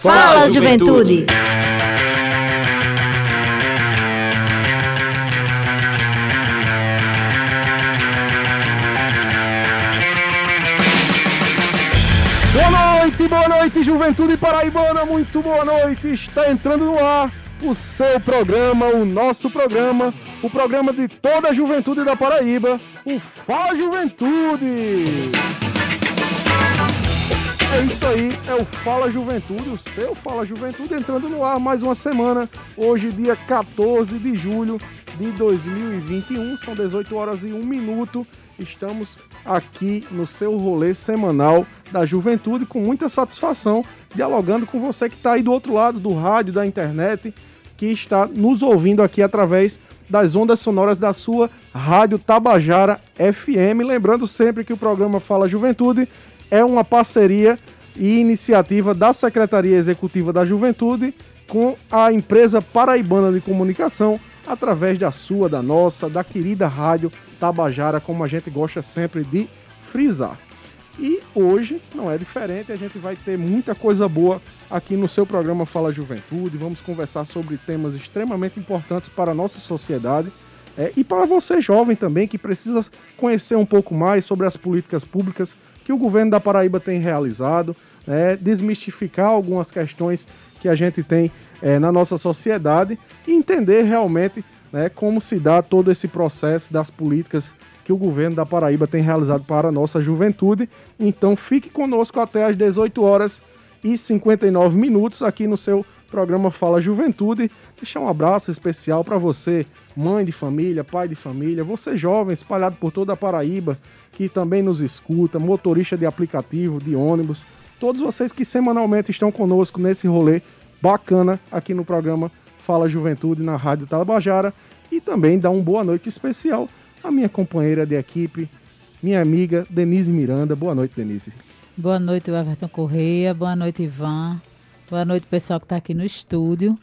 Fala, juventude. Boa noite, boa noite, Juventude Paraibana, muito boa noite. Está entrando no ar o seu programa, o nosso programa, o programa de toda a juventude da Paraíba, o Fala Juventude. É isso aí, é o Fala Juventude, o seu Fala Juventude entrando no ar mais uma semana. Hoje, dia 14 de julho de 2021, são 18 horas e 1 minuto. Estamos aqui no seu rolê semanal da juventude com muita satisfação, dialogando com você que está aí do outro lado do rádio, da internet, que está nos ouvindo aqui através das ondas sonoras da sua Rádio Tabajara FM. Lembrando sempre que o programa Fala Juventude é uma parceria e iniciativa da Secretaria Executiva da Juventude com a empresa paraibana de comunicação, através da sua, da nossa, da querida Rádio Tabajara, como a gente gosta sempre de frisar. E hoje não é diferente, a gente vai ter muita coisa boa aqui no seu programa Fala Juventude. Vamos conversar sobre temas extremamente importantes para a nossa sociedade é, e para você jovem também que precisa conhecer um pouco mais sobre as políticas públicas que o governo da Paraíba tem realizado, né, desmistificar algumas questões que a gente tem é, na nossa sociedade e entender realmente né, como se dá todo esse processo das políticas que o governo da Paraíba tem realizado para a nossa juventude. Então fique conosco até às 18 horas e 59 minutos aqui no seu programa Fala Juventude. Deixar um abraço especial para você, mãe de família, pai de família, você jovem espalhado por toda a Paraíba, que também nos escuta, motorista de aplicativo, de ônibus, todos vocês que semanalmente estão conosco nesse rolê bacana aqui no programa Fala Juventude na Rádio Tabajara e também dar uma boa noite especial à minha companheira de equipe, minha amiga Denise Miranda. Boa noite, Denise. Boa noite, Everton Correia. Boa noite, Ivan. Boa noite, pessoal que está aqui no estúdio.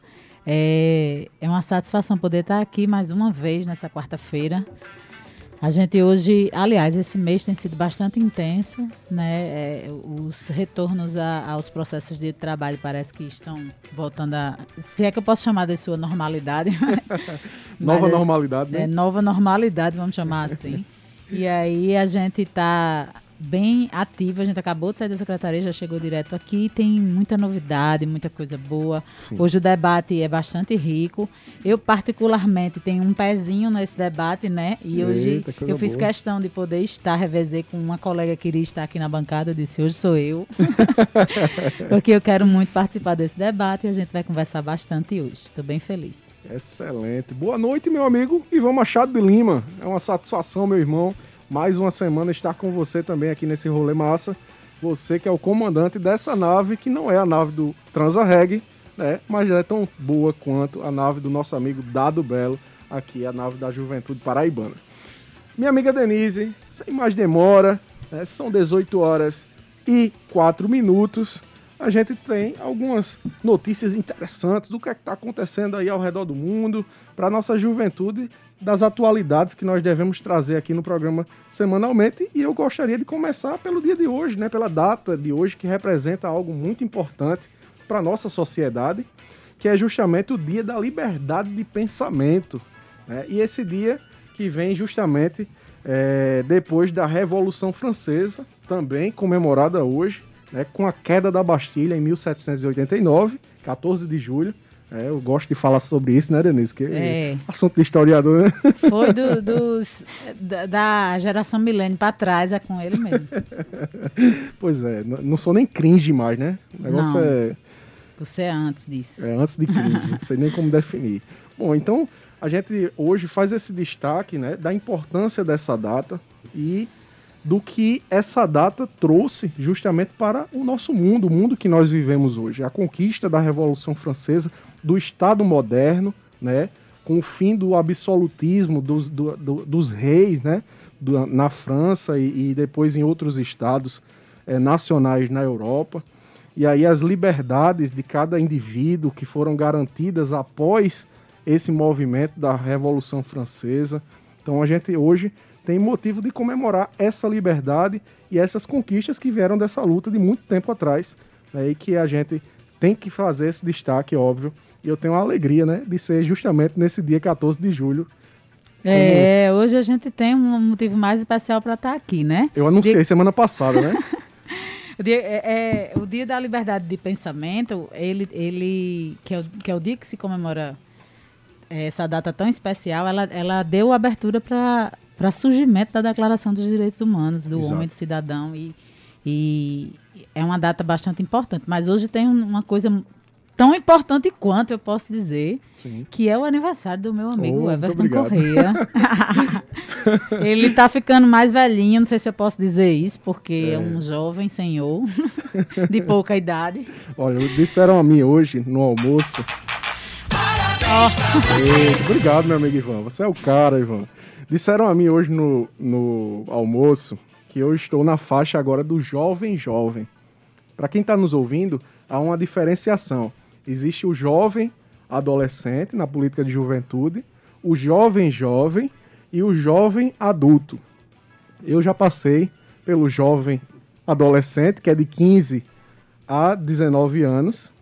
É, é uma satisfação poder estar aqui mais uma vez nessa quarta-feira. A gente hoje, aliás, esse mês tem sido bastante intenso, né? É, os retornos a, aos processos de trabalho parece que estão voltando a. Se é que eu posso chamar de sua normalidade. nova Mas, normalidade, né? É, nova normalidade, vamos chamar assim. e aí a gente está bem ativa. A gente acabou de sair da secretaria, já chegou direto aqui. Tem muita novidade, muita coisa boa. Sim. Hoje o debate é bastante rico. Eu, particularmente, tenho um pezinho nesse debate, né? E hoje Eita, coisa eu fiz boa. questão de poder estar, revezei com uma colega que iria estar aqui na bancada. Eu disse, hoje sou eu. Porque eu quero muito participar desse debate e a gente vai conversar bastante hoje. Estou bem feliz. Excelente. Boa noite, meu amigo Ivan Machado de Lima. É uma satisfação, meu irmão, mais uma semana estar com você também aqui nesse rolê massa. Você que é o comandante dessa nave, que não é a nave do Transarreg, né? Mas é tão boa quanto a nave do nosso amigo Dado Belo, aqui a nave da Juventude Paraibana. Minha amiga Denise, sem mais demora, né? são 18 horas e 4 minutos. A gente tem algumas notícias interessantes do que é está acontecendo aí ao redor do mundo, para nossa juventude, das atualidades que nós devemos trazer aqui no programa semanalmente. E eu gostaria de começar pelo dia de hoje, né? pela data de hoje, que representa algo muito importante para a nossa sociedade, que é justamente o Dia da Liberdade de Pensamento. né? E esse dia que vem justamente é, depois da Revolução Francesa, também comemorada hoje, né, com a queda da Bastilha em 1789, 14 de julho. É, eu gosto de falar sobre isso, né, Denise? Que É. assunto de historiador, né? Foi do- dos, da, da geração milênio para trás, é com ele mesmo. pois é, não sou nem cringe mais, né? O negócio Não. é, Você é antes disso. é antes de cringe, não sei nem como definir. Bom, então a gente hoje faz esse destaque né, da importância dessa data e do que essa data trouxe justamente para o nosso mundo, o mundo que nós vivemos hoje. A conquista da Revolução Francesa, do Estado moderno, né, com o fim do absolutismo dos, do- do- dos reis né, do- na França e, e depois em outros estados eh, nacionais na Europa. E aí as liberdades de cada indivíduo que foram garantidas após esse movimento da Revolução Francesa. Então a gente hoje tem motivo de comemorar essa liberdade e essas conquistas que vieram dessa luta de muito tempo atrás né, e que a gente tem que fazer esse destaque, óbvio. E eu tenho a alegria, né, de ser justamente nesse dia 14 de julho. É, como... hoje a gente tem um motivo mais especial para estar tá aqui, né? Eu anunciei dia... semana passada, né? o, dia, é, é, o dia da liberdade de pensamento, ele, ele que, é o, que é o dia que se comemora é, essa data tão especial, ela, ela deu abertura para para surgimento da Declaração dos Direitos Humanos do Exato. Homem do Cidadão e, e é uma data bastante importante. Mas hoje tem uma coisa tão importante quanto eu posso dizer, Sim. que é o aniversário do meu amigo oh, Everton Correia. Ele está ficando mais velhinho, não sei se eu posso dizer isso, porque é, é um jovem senhor de pouca idade. Olha, disseram a mim hoje no almoço. Oh. obrigado, meu amigo Ivan. Você é o cara, Ivan. Disseram a mim hoje no, no almoço que eu estou na faixa agora do jovem jovem. Para quem está nos ouvindo, há uma diferenciação. Existe o jovem adolescente na política de juventude, o jovem jovem e o jovem adulto. Eu já passei pelo jovem adolescente, que é de 15 a 19 anos.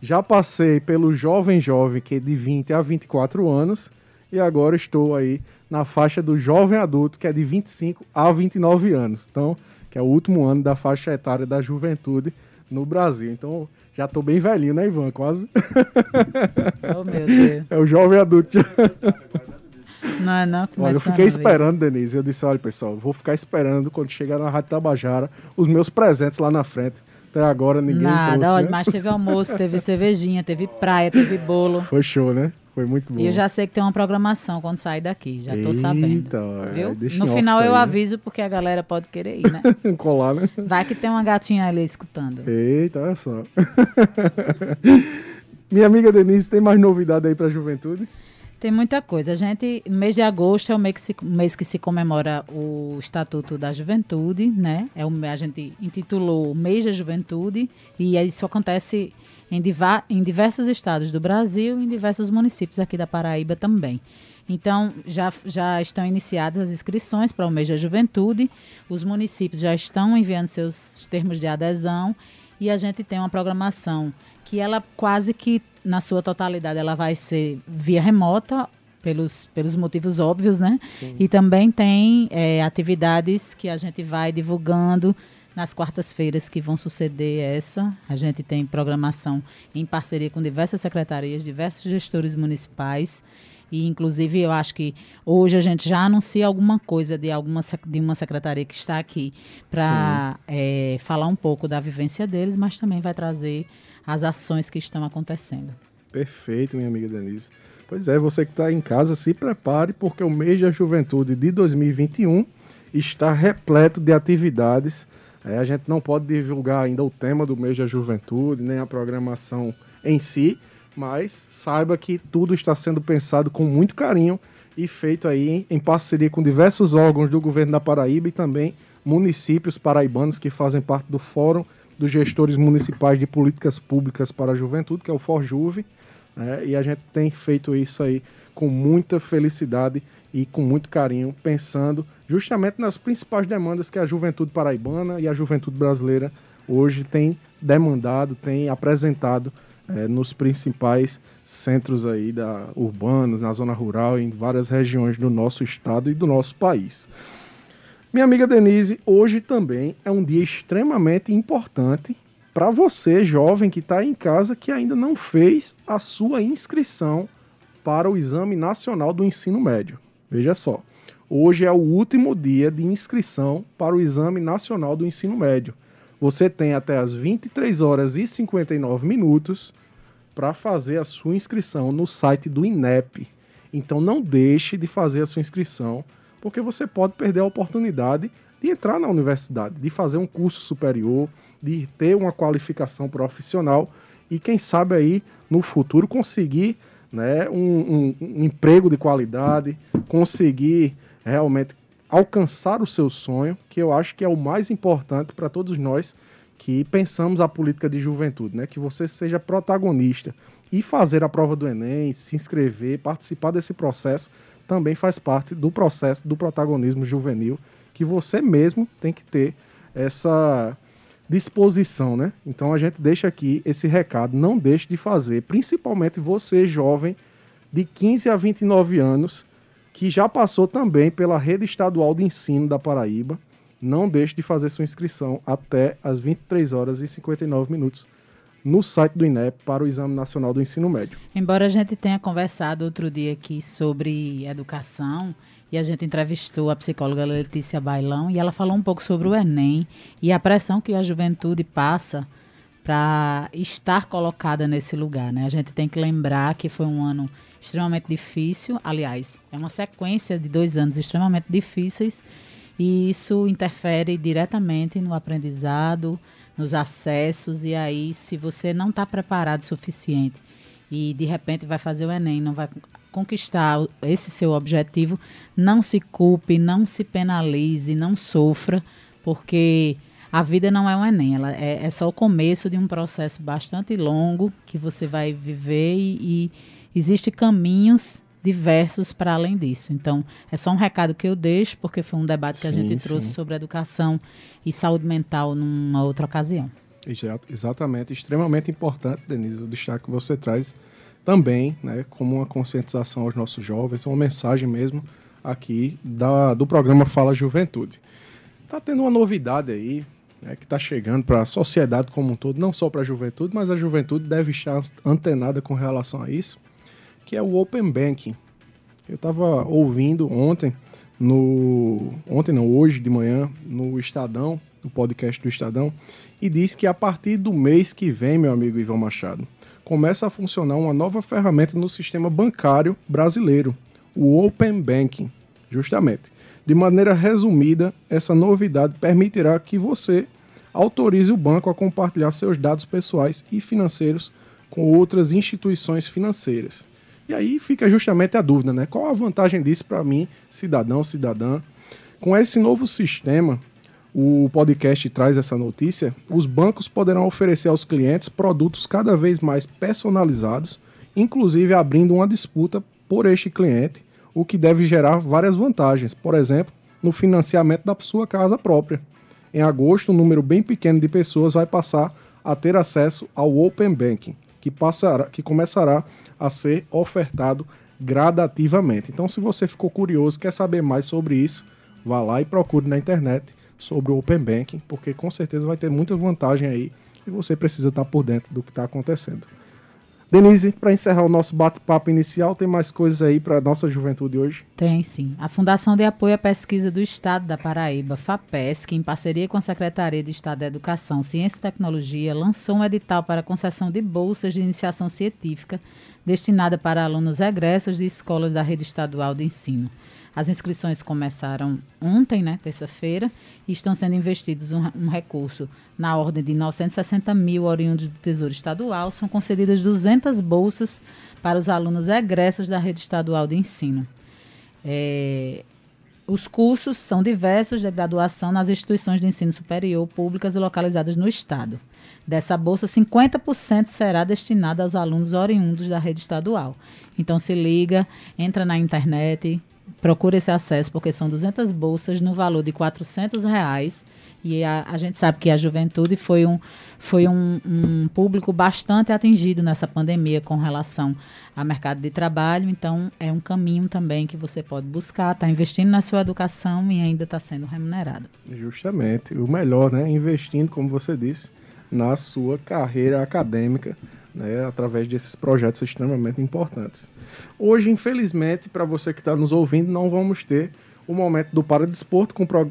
Já passei pelo jovem jovem, que é de 20 a 24 anos. E agora estou aí na faixa do jovem adulto, que é de 25 a 29 anos. Então, que é o último ano da faixa etária da juventude no Brasil. Então, já estou bem velhinho, né, Ivan? Quase. Oh, meu Deus. É o jovem adulto. Não, é não, olha, eu fiquei esperando, Denise. Eu disse, olha, pessoal, vou ficar esperando quando chegar na Rádio Tabajara os meus presentes lá na frente. Até agora ninguém Nada, trouxe, olha, né? mas teve almoço, teve cervejinha, teve praia, teve bolo. Foi show, né? Foi muito bom. E eu já sei que tem uma programação quando sair daqui, já tô sabendo. Viu? É, no final eu aviso porque a galera pode querer ir, né? Colar, né? Vai que tem uma gatinha ali escutando. Eita, olha só. Minha amiga Denise, tem mais novidade aí para a juventude? Tem muita coisa. A gente, no mês de agosto é o mês que se, mês que se comemora o Estatuto da Juventude, né? É o, a gente intitulou Mês da Juventude e isso acontece em, em diversos estados do Brasil e em diversos municípios aqui da Paraíba também. Então, já, já estão iniciadas as inscrições para o mês da juventude, os municípios já estão enviando seus termos de adesão e a gente tem uma programação que ela quase que, na sua totalidade, ela vai ser via remota, pelos, pelos motivos óbvios, né? Sim. E também tem é, atividades que a gente vai divulgando nas quartas-feiras que vão suceder essa, a gente tem programação em parceria com diversas secretarias, diversos gestores municipais. E, inclusive, eu acho que hoje a gente já anuncia alguma coisa de, alguma, de uma secretaria que está aqui para é, falar um pouco da vivência deles, mas também vai trazer as ações que estão acontecendo. Perfeito, minha amiga Denise. Pois é, você que está em casa, se prepare, porque o mês da juventude de 2021 está repleto de atividades é, a gente não pode divulgar ainda o tema do mês da juventude, nem a programação em si, mas saiba que tudo está sendo pensado com muito carinho e feito aí em, parceria com diversos órgãos do governo da Paraíba e também municípios paraibanos que fazem parte do Fórum dos Gestores Municipais de Políticas Públicas para a Juventude, que é o FORJUVE, né? e a gente tem feito isso aí com muita felicidade e com muito carinho, pensando justamente nas principais demandas que a juventude paraibana e a juventude brasileira hoje tem demandado, tem apresentado é, nos principais centros aí da, urbanos, na zona rural, em várias regiões do nosso estado e do nosso país. Minha amiga Denise, hoje também é um dia extremamente importante para você, jovem que está em casa, que ainda não fez a sua inscrição para o Exame Nacional do Ensino Médio. Veja só. Hoje é o último dia de inscrição para o Exame Nacional do Ensino Médio. Você tem até as 23 horas e 59 minutos para fazer a sua inscrição no site do INEP. Então não deixe de fazer a sua inscrição, porque você pode perder a oportunidade de entrar na universidade, de fazer um curso superior, de ter uma qualificação profissional e quem sabe aí no futuro conseguir né, um, um, um emprego de qualidade, conseguir realmente alcançar o seu sonho, que eu acho que é o mais importante para todos nós que pensamos a política de juventude, né? Que você seja protagonista e fazer a prova do Enem, se inscrever, participar desse processo também faz parte do processo do protagonismo juvenil que você mesmo tem que ter essa disposição, né? Então a gente deixa aqui esse recado, não deixe de fazer, principalmente você jovem de 15 a 29 anos, que já passou também pela rede estadual de ensino da Paraíba. Não deixe de fazer sua inscrição até as 23 horas e 59 minutos no site do INEP para o Exame Nacional do Ensino Médio. Embora a gente tenha conversado outro dia aqui sobre educação, e a gente entrevistou a psicóloga Letícia Bailão e ela falou um pouco sobre o Enem e a pressão que a juventude passa para estar colocada nesse lugar. Né? A gente tem que lembrar que foi um ano extremamente difícil, aliás, é uma sequência de dois anos extremamente difíceis e isso interfere diretamente no aprendizado, nos acessos, e aí, se você não está preparado o suficiente e de repente vai fazer o Enem, não vai conquistar esse seu objetivo, não se culpe, não se penalize, não sofra, porque a vida não é um Enem, ela é, é só o começo de um processo bastante longo que você vai viver e, e existem caminhos diversos para além disso. Então, é só um recado que eu deixo, porque foi um debate que sim, a gente sim. trouxe sobre educação e saúde mental numa outra ocasião. Exatamente, extremamente importante, Denise, o destaque que você traz também, né, como uma conscientização aos nossos jovens, uma mensagem mesmo aqui da, do programa Fala Juventude. Tá tendo uma novidade aí, né, que está chegando para a sociedade como um todo, não só para a juventude, mas a juventude deve estar antenada com relação a isso, que é o Open Banking. Eu estava ouvindo ontem, no ontem não, hoje de manhã, no Estadão, no podcast do Estadão, e diz que a partir do mês que vem, meu amigo Ivan Machado, começa a funcionar uma nova ferramenta no sistema bancário brasileiro, o Open Banking, justamente. De maneira resumida, essa novidade permitirá que você autorize o banco a compartilhar seus dados pessoais e financeiros com outras instituições financeiras. E aí fica justamente a dúvida, né? Qual a vantagem disso para mim, cidadão, cidadã? Com esse novo sistema, o podcast traz essa notícia, os bancos poderão oferecer aos clientes produtos cada vez mais personalizados, inclusive abrindo uma disputa por este cliente, o que deve gerar várias vantagens, por exemplo, no financiamento da sua casa própria. Em agosto, um número bem pequeno de pessoas vai passar a ter acesso ao Open Banking, que, passará, que começará a ser ofertado gradativamente. Então, se você ficou curioso, quer saber mais sobre isso, vá lá e procure na internet sobre o Open Banking, porque com certeza vai ter muita vantagem aí e você precisa estar por dentro do que está acontecendo. Denise, para encerrar o nosso bate-papo inicial, tem mais coisas aí para a nossa juventude hoje? Tem sim. A Fundação de Apoio à Pesquisa do Estado da Paraíba, FAPESC, em parceria com a Secretaria de Estado da Educação, Ciência e Tecnologia, lançou um edital para concessão de bolsas de iniciação científica destinada para alunos egressos de escolas da rede estadual de ensino. As inscrições começaram ontem, né, terça-feira, e estão sendo investidos um, um, recurso na ordem de 960 mil oriundos do Tesouro Estadual. São concedidas 200 bolsas para os alunos egressos da rede estadual de ensino. É, os cursos são diversos de graduação nas instituições de ensino superior públicas e localizadas no Estado. Dessa bolsa, 50% será destinada aos alunos oriundos da rede estadual. Então, se liga, entra na internet, procura esse acesso, porque são 200 bolsas no valor de 400 reais. E a, a gente sabe que a juventude foi, um, foi um, um, público bastante atingido nessa pandemia com relação ao mercado de trabalho. Então, é um caminho também que você pode buscar, está investindo na sua educação e ainda está sendo remunerado. Justamente. O melhor, né? Investindo, como você disse, na sua carreira acadêmica né, através desses projetos extremamente importantes. Hoje, infelizmente, para você que está nos ouvindo, não vamos ter o momento do Paradesporto com o pro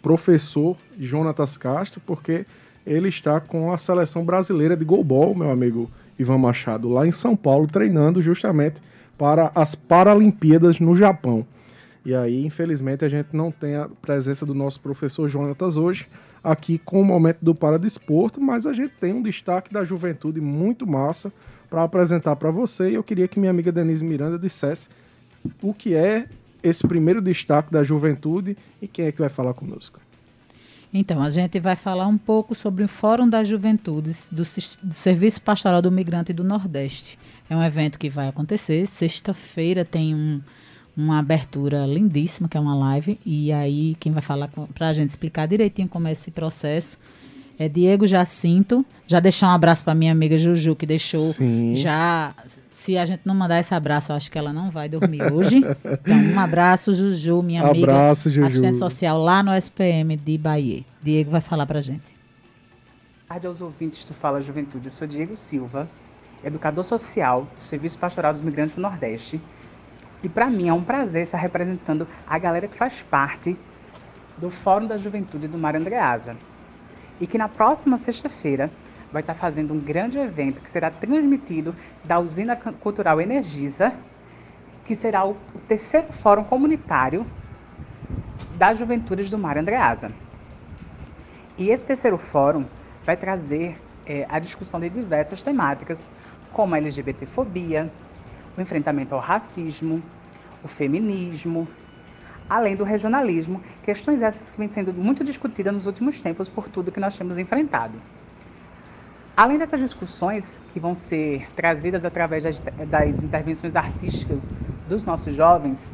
professor Jonatas Castro, porque ele está com a seleção brasileira de goalball, meu amigo Ivan Machado, lá em São Paulo, treinando justamente para as Paralimpíadas no Japão. E aí, infelizmente, a gente não tem a presença do nosso professor Jonatas hoje, aqui com o momento do Paradesporto, mas a gente tem um destaque da juventude muito massa para apresentar para você. E eu queria que minha amiga Denise Miranda dissesse o que é esse primeiro destaque da juventude e quem é que vai falar conosco. Então, a gente vai falar um pouco sobre o Fórum das Juventudes do, do Serviço Pastoral do Migrante do Nordeste. É um evento que vai acontecer. Sexta-feira tem um, uma abertura lindíssima, que é uma live, e aí quem vai falar para a gente explicar direitinho como é esse processo É Diego Jacinto. Já deixar um abraço para minha amiga Juju, que deixou. Sim. Já. Se a gente não mandar esse abraço, eu acho que ela não vai dormir hoje. Então, um abraço, Juju, minha amiga. Abraço, Juju. Assistente social lá no SPM de Bahia. Diego vai falar pra gente. Boa tarde aos ouvintes do Fala Juventude. Eu sou Diego Silva, educador social do Serviço Pastoral dos Migrantes do Nordeste. E para mim é um prazer estar representando a galera que faz parte do Fórum da Juventude do Mário Andreasa. E que na próxima sexta-feira vai estar fazendo um grande evento que será transmitido da Usina Cultural Energisa, que será o terceiro fórum comunitário das Juventudes do Mário Andreasa. E esse terceiro fórum vai trazer é, a discussão de diversas temáticas, como a LGBTfobia, o enfrentamento ao racismo, o feminismo, além do regionalismo, questões essas que vêm sendo muito discutidas nos últimos tempos por tudo que nós temos enfrentado. Além dessas discussões que vão ser trazidas através das, das intervenções artísticas dos nossos jovens,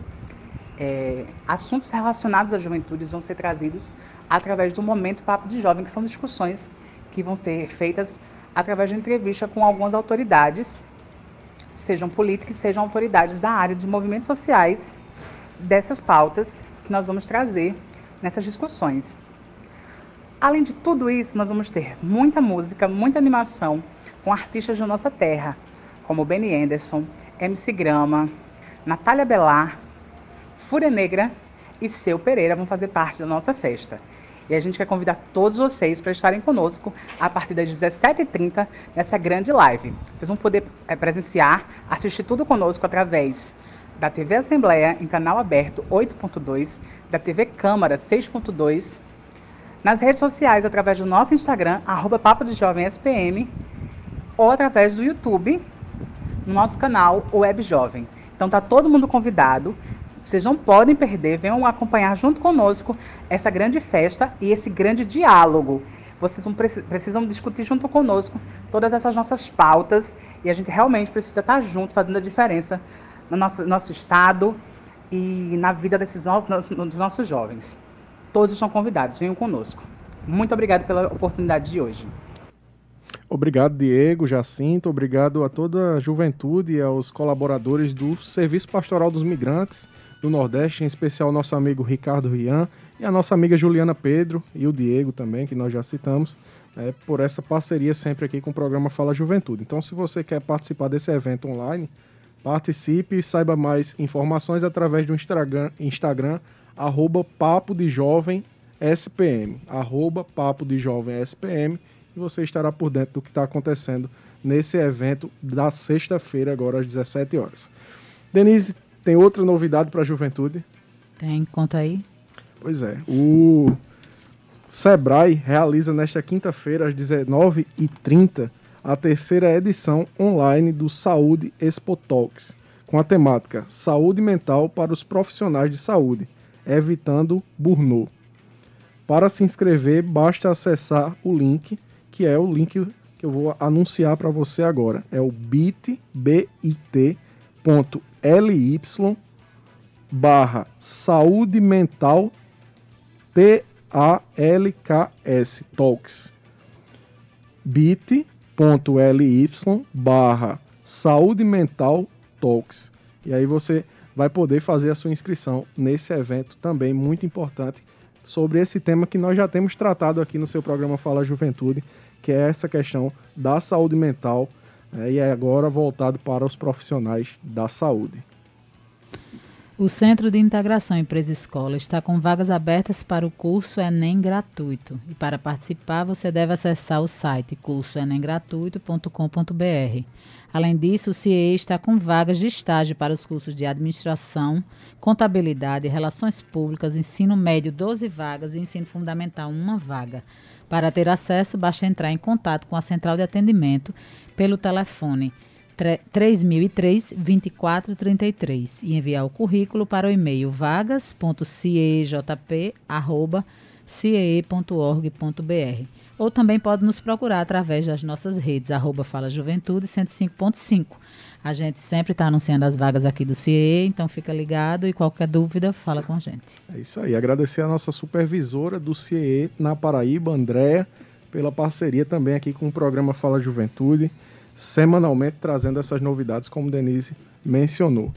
é, assuntos relacionados às juventudes vão ser trazidos através do Momento Papo de Jovem, que são discussões que vão ser feitas através de entrevista com algumas autoridades, sejam políticas, sejam autoridades da área de movimentos sociais, dessas pautas que nós vamos trazer nessas discussões. Além de tudo isso, nós vamos ter muita música, muita animação com artistas da nossa terra, como Benny Anderson, MC Grama, Natália Belar, Fúria Negra e Seu Pereira vão fazer parte da nossa festa. E a gente quer convidar todos vocês para estarem conosco a partir das 17h30 nessa grande live. Vocês vão poder é, presenciar, assistir tudo conosco através da TV Assembleia em canal aberto 8.2, da TV Câmara 6.2 nas redes sociais através do nosso Instagram, arroba Papo de Jovem SPM, ou através do YouTube, no nosso canal Web Jovem. Então tá todo mundo convidado. Vocês não podem perder, venham acompanhar junto conosco essa grande festa e esse grande diálogo. Vocês precisam discutir junto conosco todas essas nossas pautas e a gente realmente precisa estar junto, fazendo a diferença no nosso, nosso estado e na vida desses nossos, dos nossos jovens. Todos estão convidados, venham conosco. Muito obrigado pela oportunidade de hoje. Obrigado, Diego, Jacinto. Obrigado a toda a juventude e aos colaboradores do Serviço Pastoral dos Migrantes do Nordeste, em especial nosso amigo Ricardo Rian e a nossa amiga Juliana Pedro e o Diego também, que nós já citamos, né, por essa parceria sempre aqui com o programa Fala Juventude. Então, se você quer participar desse evento online, participe e saiba mais informações através do Instagram, Instagram arroba Papo de Jovem SPM, arroba Papo de Jovem SPM, e você estará por dentro do que está acontecendo nesse evento da sexta-feira, agora às 17 horas. Denise, tem outra novidade para a juventude? Tem, conta aí. Pois é, o Sebrae realiza nesta quinta-feira, às 19h30, a terceira edição online do Saúde Expo Talks, com a temática Saúde Mental para os Profissionais de Saúde, evitando burnout. Para se inscrever, basta acessar o link, que é o link que eu vou anunciar para você agora. É o bit.ly barra saúde mental T-A-L-K-S Talks bit.ly barra saúde mental Talks e aí você vai poder fazer a sua inscrição nesse evento também muito importante sobre esse tema que nós já temos tratado aqui no seu programa Fala Juventude, que é essa questão da saúde mental né, e é agora voltado para os profissionais da saúde. O Centro de Integração Empresa-Escola está com vagas abertas para o curso Enem Gratuito. E para participar, você deve acessar o site cursoenemgratuito.com.br. Além disso, o CIE está com vagas de estágio para os cursos de Administração, Contabilidade, Relações Públicas, Ensino Médio, 12 vagas e Ensino Fundamental, uma vaga. Para ter acesso, basta entrar em contato com a Central de Atendimento pelo telefone 3003 2433 e enviar o currículo para o e-mail vagas.ciejp.cee.org.br. Ou também pode nos procurar através das nossas redes, arroba Fala Juventude 105.5. A gente sempre está anunciando as vagas aqui do CIE, então fica ligado e qualquer dúvida, fala com a gente. É isso aí. Agradecer a nossa supervisora do CIE na Paraíba, Andréa, pela parceria também aqui com o programa Fala Juventude, semanalmente trazendo essas novidades, como Denise mencionou.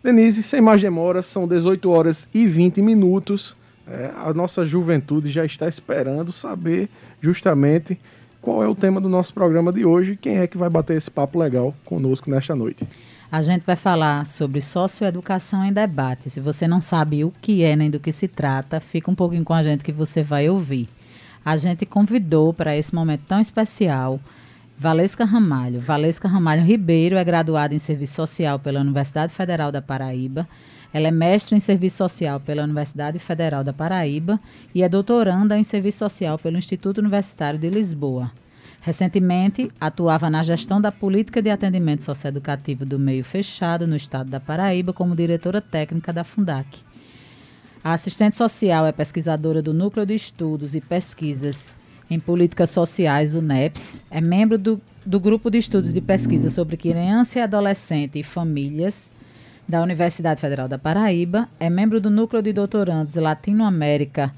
Denise, sem mais demoras, são 18 horas e 20 minutos. É, a nossa juventude já está esperando saber justamente qual é o tema do nosso programa de hoje e quem é que vai bater esse papo legal conosco nesta noite. A gente vai falar sobre socioeducação em debate. Se você não sabe o que é nem do que se trata, fica um pouquinho com a gente que você vai ouvir. A gente convidou para esse momento tão especial Valesca Ramalho. Valesca Ramalho Ribeiro é graduada em Serviço Social pela Universidade Federal da Paraíba. Ela é mestre em Serviço Social pela Universidade Federal da Paraíba e é doutoranda em Serviço Social pelo Instituto Universitário de Lisboa. Recentemente, atuava na gestão da política de atendimento socioeducativo do meio fechado no estado da Paraíba como diretora técnica da Fundac. A assistente social é pesquisadora do Núcleo de Estudos e Pesquisas em Políticas Sociais, o NEPS, é membro do, do Grupo de Estudos de Pesquisa sobre Criança e Adolescente e Famílias da Universidade Federal da Paraíba, é membro do Núcleo de Doutorandos Latinoamérica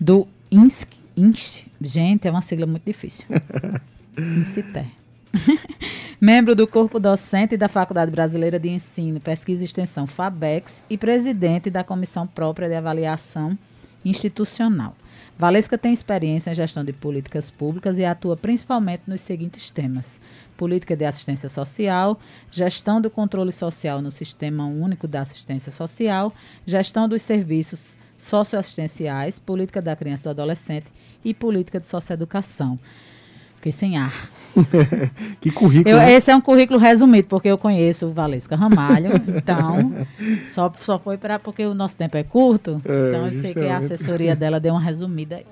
do INSC, INSC Gente, é uma sigla muito difícil. Inciter. Membro do corpo docente da Faculdade Brasileira de Ensino, Pesquisa e Extensão, FABEX, e presidente da Comissão Própria de Avaliação Institucional. Valesca tem experiência em gestão de políticas públicas e atua principalmente nos seguintes temas: política de assistência social, gestão do controle social no Sistema Único da Assistência Social, gestão dos serviços socioassistenciais, política da criança e do adolescente e política de socioeducação. Fiquei sem ar. que currículo. Eu, né? esse é um currículo resumido, porque eu conheço o Valesca Ramalho. então, só, só foi para. Porque o nosso tempo é curto. É, então, eu sei que a assessoria dela deu uma resumida aí.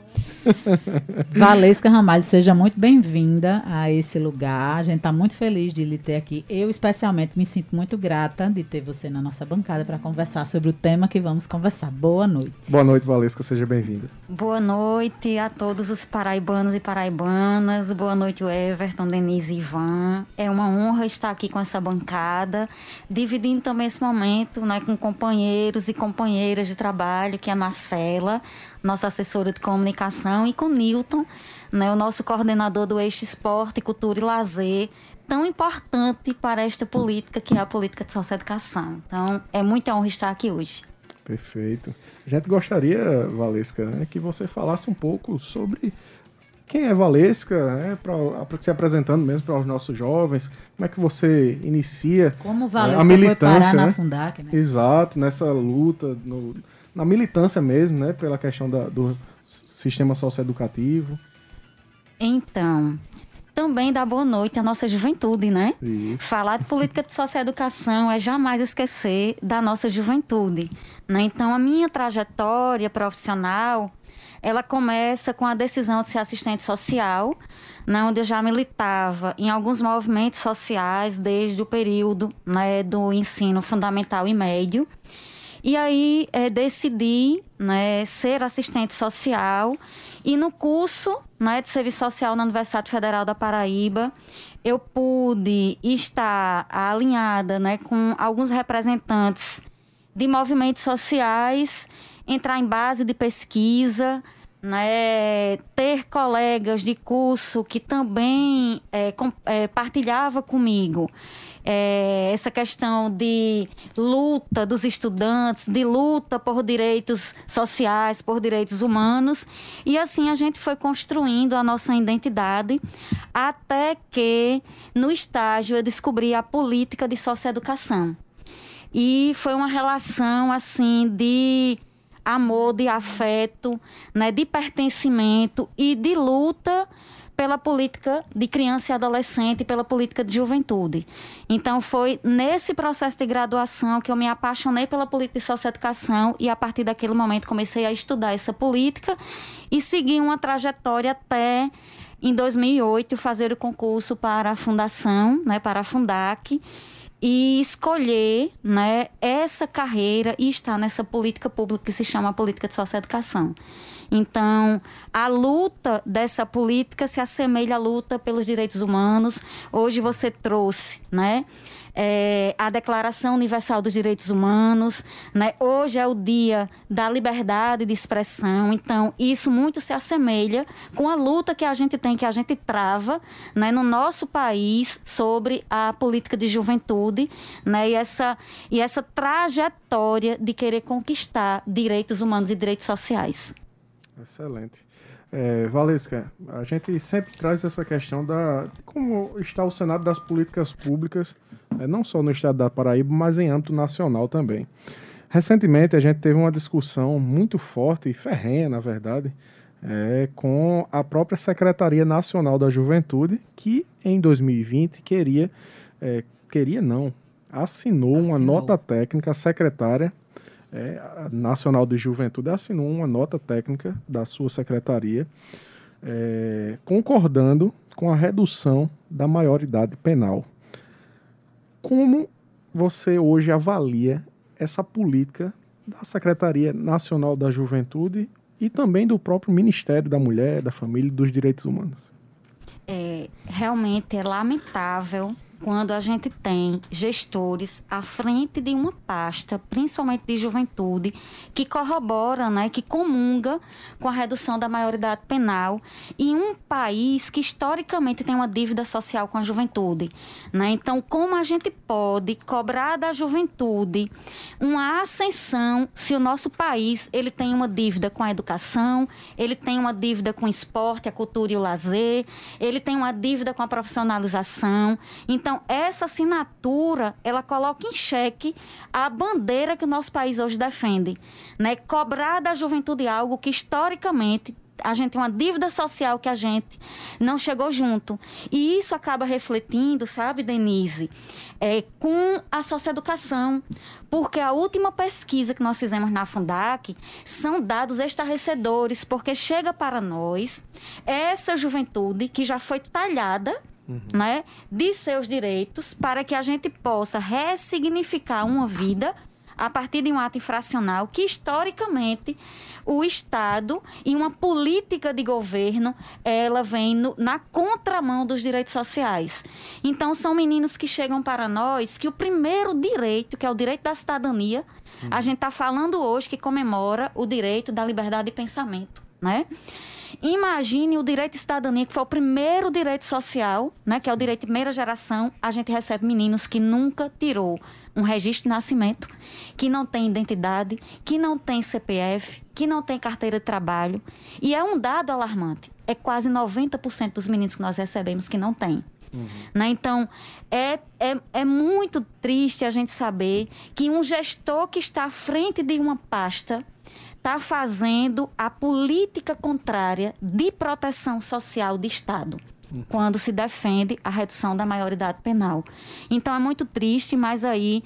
Valesca Ramalho, seja muito bem-vinda a esse lugar. A gente está muito feliz de lhe ter aqui. Eu, especialmente, me sinto muito grata de ter você na nossa bancada para conversar sobre o tema que vamos conversar. Boa noite. Boa noite, Valesca. Seja bem-vinda. Boa noite a todos os paraibanos e paraibanas. Boa noite, Everton, Denise e Ivan. É uma honra estar aqui com essa bancada, dividindo também esse momento né, com companheiros e companheiras de trabalho, que é a Marcela, nossa assessora de comunicação, e com Newton, né, o nosso coordenador do eixo esporte, cultura e lazer, tão importante para esta política que é a política de socioeducação. Então, é muita honra estar aqui hoje. Perfeito. A gente gostaria, Valesca, né, que você falasse um pouco sobre quem é Valesca, né, para se apresentando mesmo para os nossos jovens, como é que você inicia como Valesca a militância, foi parar né? na Fundac, né? Exato, nessa luta, no, na militância mesmo, né, pela questão da, do sistema socioeducativo. Então, também dá boa noite à nossa juventude, né? Isso. Falar de política de socioeducação é jamais esquecer da nossa juventude. Né? Então, a minha trajetória profissional, ela começa com a decisão de ser assistente social, né, onde eu já militava em alguns movimentos sociais desde o período né, do ensino fundamental e médio. E aí é, decidi né, ser assistente social e no curso né, de serviço social na Universidade Federal da Paraíba eu pude estar alinhada né, com alguns representantes de movimentos sociais, entrar em base de pesquisa, né, ter colegas de curso que também é, com, é, partilhava comigo é, essa questão de luta dos estudantes, de luta por direitos sociais, por direitos humanos. E assim a gente foi construindo a nossa identidade, até que no estágio eu descobri a política de socioeducação. E foi uma relação assim de amor, de afeto, né, de pertencimento e de luta pela política de criança e adolescente, pela política de juventude. Então foi nesse processo de graduação que eu me apaixonei pela política de socioeducação e a partir daquele momento comecei a estudar essa política e segui uma trajetória até em 2008 fazer o concurso para a fundação, né, para a Fundac e escolher né, essa carreira e estar nessa política pública que se chama política de socioeducação. Então, a luta dessa política se assemelha à luta pelos direitos humanos. Hoje você trouxe, né? É, a Declaração Universal dos Direitos Humanos. Né? Hoje é o dia da liberdade de expressão, então isso muito se assemelha com a luta que a gente tem, que a gente trava né, no nosso país sobre a política de juventude né, e, essa, e essa trajetória de querer conquistar direitos humanos e direitos sociais. Excelente. É, Valesca, a gente sempre traz essa questão da como está o cenário das políticas públicas, é, não só no estado da Paraíba, mas em âmbito nacional também. Recentemente a gente teve uma discussão muito forte e ferrenha, na verdade, é, com a própria Secretaria Nacional da Juventude, que em 2020 queria, é, queria não, assinou, assinou, uma nota técnica secretária é, Nacional de Juventude assinou uma nota técnica da sua secretaria é, concordando com a redução da maioridade penal. Como você hoje avalia essa política da Secretaria Nacional da Juventude e também do próprio Ministério da Mulher, da Família e dos Direitos Humanos? É, realmente é lamentável quando a gente tem gestores à frente de uma pasta, principalmente de juventude, que corrobora, né, que comunga com a redução da maioridade penal em um país que historicamente tem uma dívida social com a juventude. Né? Então, como a gente pode cobrar da juventude uma ascensão se o nosso país ele tem uma dívida com a educação, ele tem uma dívida com o esporte, a cultura e o lazer, ele tem uma dívida com a profissionalização. Então, então, essa assinatura, ela coloca em xeque a bandeira que o nosso país hoje defende. Né? Cobrar da juventude algo que, historicamente, a gente tem uma dívida social que a gente não chegou junto. E isso acaba refletindo, sabe, Denise, é, com a socioeducação. Porque a última pesquisa que nós fizemos na Fundac são dados estarrecedores, porque chega para nós essa juventude que já foi talhada uhum. né, de seus direitos para que a gente possa ressignificar uma vida a partir de um ato infracional que historicamente o Estado e uma política de governo ela vem no, na contramão dos direitos sociais. Então são meninos que chegam para nós que o primeiro direito, que é o direito da cidadania, uhum. a gente está falando hoje que comemora o direito da liberdade de pensamento, né? Imagine o direito de cidadania, que foi o primeiro direito social, né, que é o direito de primeira geração. A gente recebe meninos que nunca tirou um registro de nascimento, que não tem identidade, que não tem CPF, que não tem carteira de trabalho. E é um dado alarmante. É quase 90% dos meninos que nós recebemos que não têm. Uhum. Né? Então, é, é, é muito triste a gente saber que um gestor que está à frente de uma pasta está fazendo a política contrária de proteção social de Estado quando se defende a redução da maioridade penal. Então é muito triste, mas aí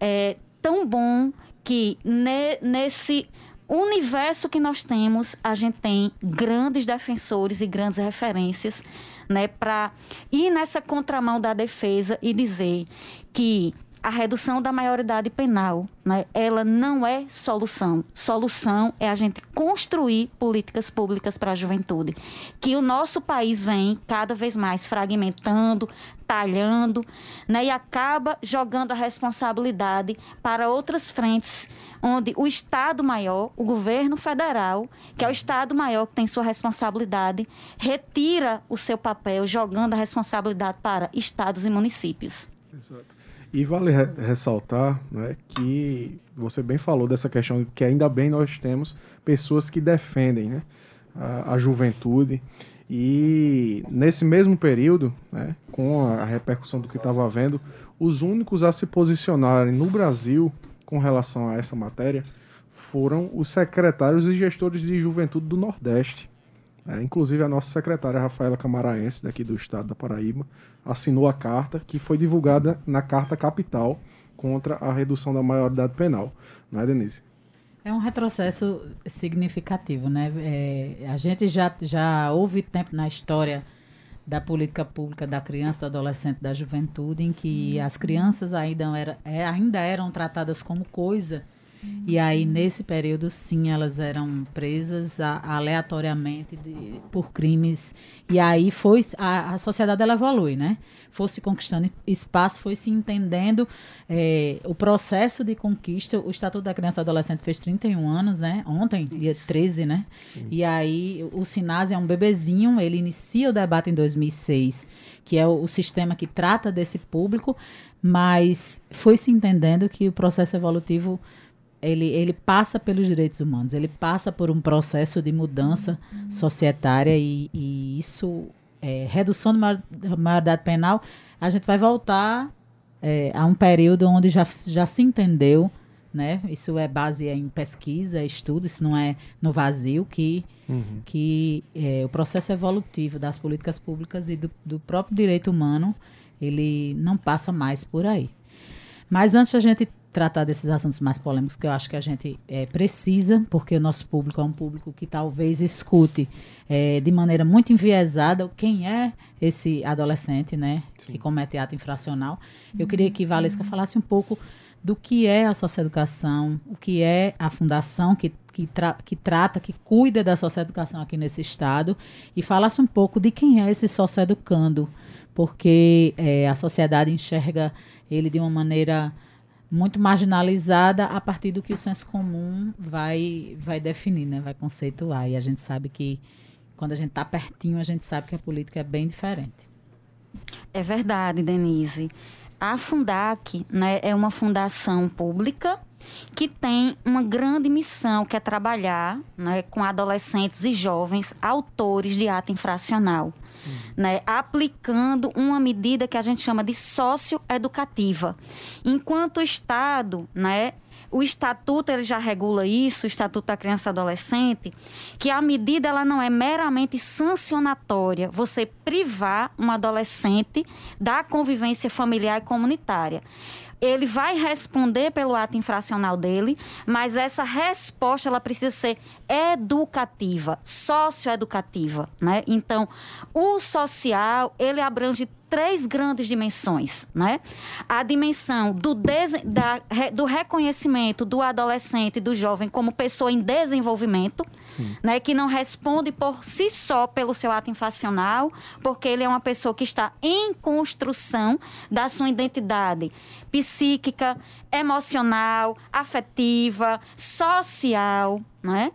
é tão bom que ne, nesse universo que nós temos, a gente tem grandes defensores e grandes referências, né, para ir nessa contramão da defesa e dizer que a redução da maioridade penal, né, ela não é solução. Solução é a gente construir políticas públicas para a juventude. Que o nosso país vem cada vez mais fragmentando, talhando, né, e acaba jogando a responsabilidade para outras frentes, onde o Estado maior, o governo federal, que é o Estado maior que tem sua responsabilidade, retira o seu papel, jogando a responsabilidade para estados e municípios. Exato. E vale re ressaltar né, que você bem falou dessa questão que ainda bem nós temos pessoas que defendem né, a, a juventude. E nesse mesmo período, né, com a repercussão do que estava havendo, os únicos a se posicionarem no Brasil com relação a essa matéria foram os secretários e gestores de juventude do Nordeste. É, inclusive a nossa secretária Rafaela Camaraense, daqui do estado da Paraíba, assinou a carta que foi divulgada na Carta Capital contra a redução da maioridade penal. Não é, Denise? É um retrocesso significativo, né? É, a gente já, já houve tempo na história da política pública da criança, do adolescente, da juventude, em que as crianças ainda, era, é, ainda eram tratadas como coisa E aí, nesse período, sim, elas eram presas a, aleatoriamente de, por crimes. E aí foi a, a sociedade ela evolui, né? Foi se conquistando espaço, foi se entendendo é, o processo de conquista. O Estatuto da Criança e Adolescente fez 31 anos, né? Ontem, dia 13, né? Sim. E aí o Sinase é um bebezinho, ele inicia o debate em 2006, que é o, o sistema que trata desse público, mas foi se entendendo que o processo evolutivo ele, ele passa pelos direitos humanos, ele passa por um processo de mudança societária e, e isso, é, redução da maioridade penal, a gente vai voltar é, a um período onde já, já se entendeu, né? Isso é base em pesquisa, estudo, isso não é no vazio, que, uhum. que é, o processo evolutivo das políticas públicas e do, do próprio direito humano, ele não passa mais por aí. Mas antes a gente tratar desses assuntos mais polêmicos que eu acho que a gente é, precisa, porque o nosso público é um público que talvez escute é, de maneira muito enviesada quem é esse adolescente, né, Sim. que comete ato infracional. Eu queria que Valesca falasse um pouco do que é a socioeducação, o que é a fundação que, que, tra que trata, que cuida da socioeducação aqui nesse estado, e falasse um pouco de quem é esse socioeducando, porque é, a sociedade enxerga ele de uma maneira muito marginalizada a partir do que o senso comum vai, vai definir, né? vai conceituar. E a gente sabe que quando a gente está pertinho, a gente sabe que a política é bem diferente. É verdade, Denise. A Fundac né, é uma fundação pública que tem uma grande missão, que é trabalhar né, com adolescentes e jovens autores de ato infracional né, aplicando uma medida que a gente chama de socioeducativa. Enquanto o Estado, né, o estatuto ele já regula isso, o estatuto da criança e adolescente, que a medida ela não é meramente sancionatória, você privar um adolescente da convivência familiar e comunitária ele vai responder pelo ato infracional dele, mas essa resposta ela precisa ser educativa, socioeducativa, né? Então, o social, ele abrange três grandes dimensões, né? A dimensão do, da, do reconhecimento do adolescente, do jovem como pessoa em desenvolvimento, Sim. né? Que não responde por si só pelo seu ato infracional, porque ele é uma pessoa que está em construção da sua identidade psíquica, emocional, afetiva, social, né?